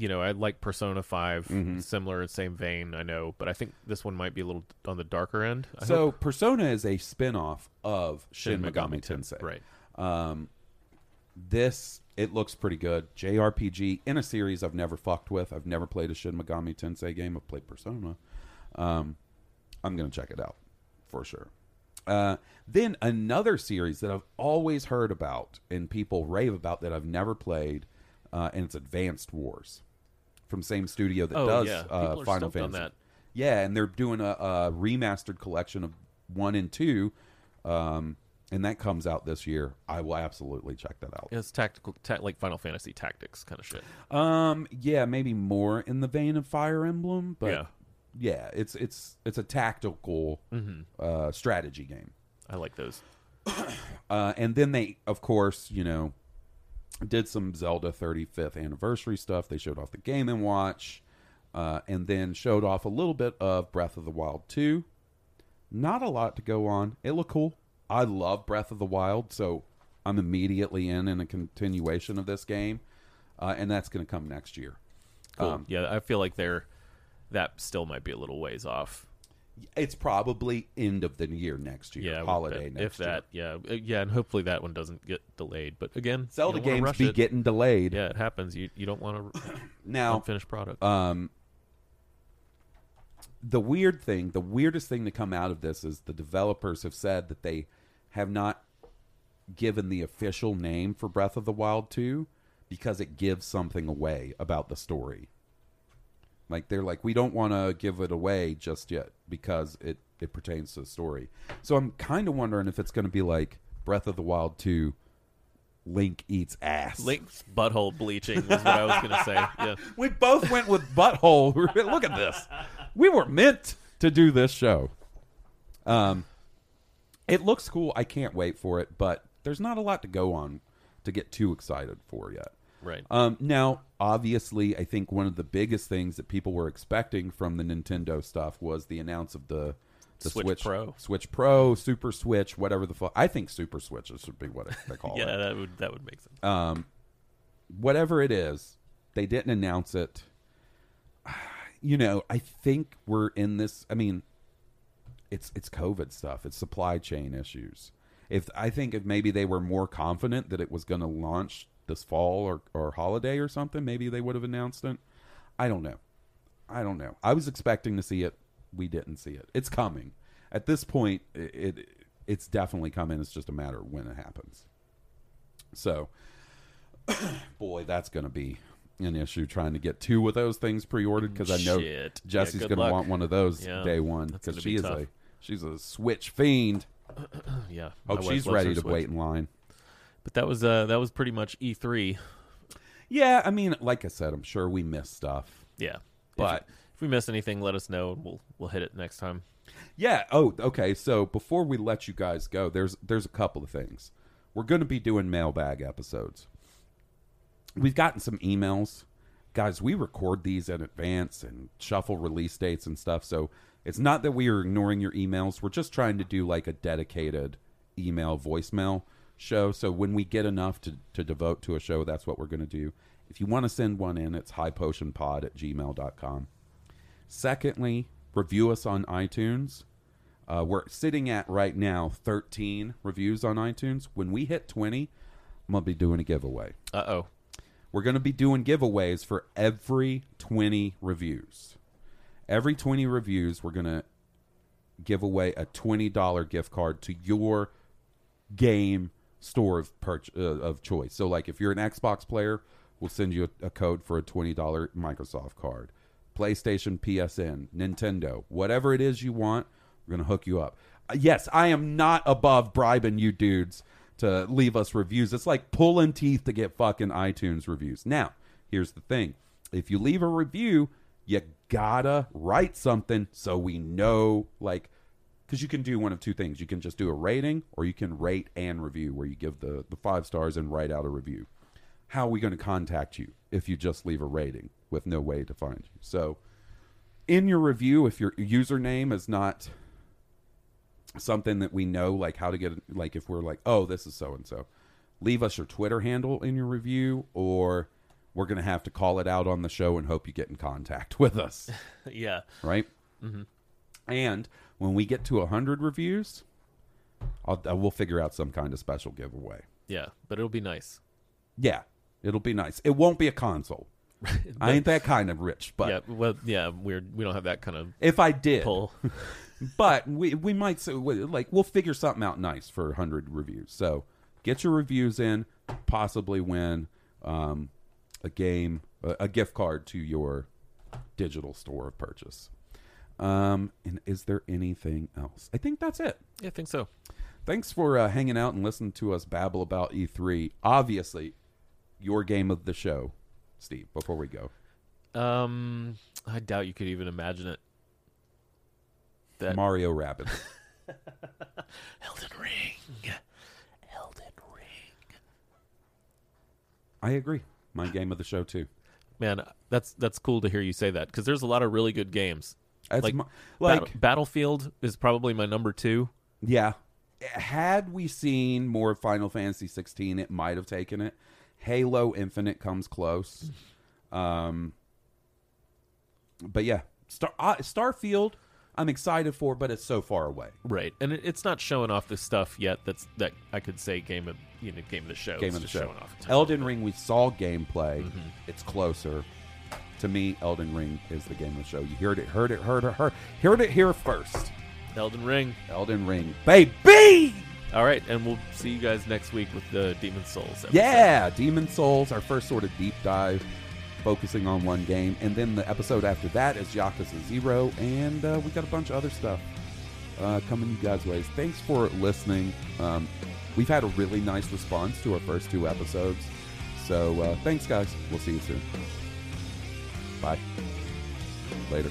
you know, I like Persona 5 Mm-hmm. similar same vein. I know, but I think this one might be a little on the darker end. I so hope. Persona is a spin-off of Shin, Megami, Ten- Tensei. right? Um, this it looks pretty good. JRPG in a series I've never fucked with. I've never played a Shin Megami Tensei game. I've played Persona. Um, I'm gonna check it out for sure. Uh, then another series that I've always heard about and people rave about that I've never played, uh, and it's Advanced Wars from same studio that Oh, does yeah. uh, People are Final stoked on Fantasy. that. Yeah, and they're doing a, a remastered collection of one and two, um, and that comes out this year. I will absolutely check that out. It's tactical, ta- like Final Fantasy Tactics kind of shit. Um, yeah, maybe more in the vein of Fire Emblem, but Yeah. yeah, it's it's it's a tactical Mm-hmm. uh, strategy game. I like those. Uh, and then they, of course, you know, did some Zelda 35th anniversary stuff. They showed off the Game and Watch, uh, and then showed off a little bit of Breath of the Wild 2. Not a lot to go on. It looked cool. I love Breath of the Wild, so I'm immediately in in a continuation of this game, uh, and that's going to come next year. Cool. Um, yeah, I feel like they're that still might be a little ways off. It's probably end of the year next year, Yeah, holiday bet. next if that. year. Yeah, Uh, yeah, and hopefully that one doesn't get delayed. But again, Zelda you don't wanna games be it. getting delayed. Yeah, it happens. You you don't want to Now, unfinished product. Um, the weird thing, the weirdest thing to come out of this is the developers have said that they have not given the official name for Breath of the Wild 2 because it gives something away about the story. Like they're like, we don't want to give it away just yet because it it pertains to the story. So I'm kind of wondering if it's going to be like Breath of the Wild 2 Link eats ass. Link's butthole bleaching was what I was going to say. Yeah. We both went with butthole. Look at this. We were meant to do this show. Um, it looks cool. I can't wait for it, but there's not a lot to go on to get too excited for yet. Right. Um, now, obviously, I think one of the biggest things that people were expecting from the Nintendo stuff was the announce of the the Switch Switch, Pro. Switch Pro, Super Switch, whatever the fuck. I think Super Switch should be what they call yeah, it Yeah, that would that would make sense. um, whatever it is, they didn't announce it. You know, I think we're in this. I mean, it's it's COVID stuff. It's supply chain issues. If I think if maybe they were more confident that it was going to launch this fall or or holiday or something, maybe they would have announced it. I don't know. I don't know. I was expecting to see it. We didn't see it. It's coming. At this point, it, it it's definitely coming. It's just a matter of when it happens. So, boy, that's going to be an issue trying to get two of those things pre-ordered because I know Shit. Jesse's good going to want one of those Yeah, day one because she be is tough. a she's a Switch fiend. Yeah. Hope she's ready to Switch. wait in line. But that was uh that was pretty much E3. Yeah, I mean, like I said, I'm sure we missed stuff. Yeah. But- if, if we miss anything, let us know and we'll we'll hit it next time. Yeah. Oh, okay. So before we let you guys go, there's there's a couple of things. We're going to be doing mailbag episodes. we've gotten some emails. Guys, we record these in advance and shuffle release dates and stuff. So it's not that we are ignoring your emails. We're just trying to do like a dedicated email voicemail show. So when we get enough to, to devote to a show, that's what we're going to do. If you want to send one in, it's highpotionpod at gmail.com. Secondly, review us on iTunes. Uh, we're sitting at right now 13 reviews on iTunes. When we hit 20, I'm going to be doing a giveaway. Uh oh. We're going to be doing giveaways for every 20 reviews. Every 20 reviews, we're going to give away a $20 gift card to your game store of purch- uh, of choice. So like if you're an Xbox player, we'll send you a, a code for a $20 Microsoft card. PlayStation, PSN, Nintendo, whatever it is you want, we're going to hook you up. Uh, yes, I am not above bribing you dudes to leave us reviews. It's like pulling teeth to get fucking iTunes reviews. Now, here's the thing. If you leave a review, you gotta write something so we know like because you can do one of two things. You can just do a rating or you can rate and review where you give the, the five stars and write out a review. How are we going to contact you if you just leave a rating with no way to find you? So in your review if your username is not something that we know like how to get like if we're like oh this is so and so leave us your twitter handle in your review or we're going to have to call it out on the show and hope you get in contact with us. Yeah. right mm-hmm. And when we get to 100 reviews I'll, I will figure out some kind of special giveaway Yeah. But it'll be nice. yeah it'll be nice it won't be a console i ain't that kind of rich but yeah. Well, yeah. We're we don't have that kind of if i did pull. but we we might say like we'll figure something out nice for 100 reviews so get your reviews in possibly win um, a game a, a gift card to your digital store of purchase um, and is there anything else i think that's it yeah, I think so. thanks for uh, hanging out and listening to us babble about e3 obviously your game of the show steve before we go Um, I doubt you could even imagine it. That mario rabbit Elden Ring. Elden Ring. i agree my game of the show too Man, that's that's cool to hear you say that because there's a lot of really good games. That's like, my- like Bat- Battlefield is probably my number two. Yeah. Had we seen more Final Fantasy 16, it might have taken it. Halo Infinite comes close. Um, but yeah, Star uh, Starfield, I'm excited for, but it's so far away. Right, and it, it's not showing off the stuff yet. That's that I could say game of you know game of the show. Game It's of the show. showing off. Elden Ring, we saw gameplay. Mm-hmm. It's closer. To me, Elden Ring is the game of the show. You heard it, heard it, heard it, heard, it, heard it here first. Elden Ring. Elden Ring, baby. All right, and we'll see you guys next week with the Demon's Souls. episode. Yeah, Demon's Souls, our first sort of deep dive, focusing on one game, and then the episode after that is Yakuza Zero, and uh, we got a bunch of other stuff uh, coming you guys' ways. Thanks for listening. Um, we've had a really nice response to our first two episodes, so uh, thanks, guys. We'll see you soon. Bye. Later.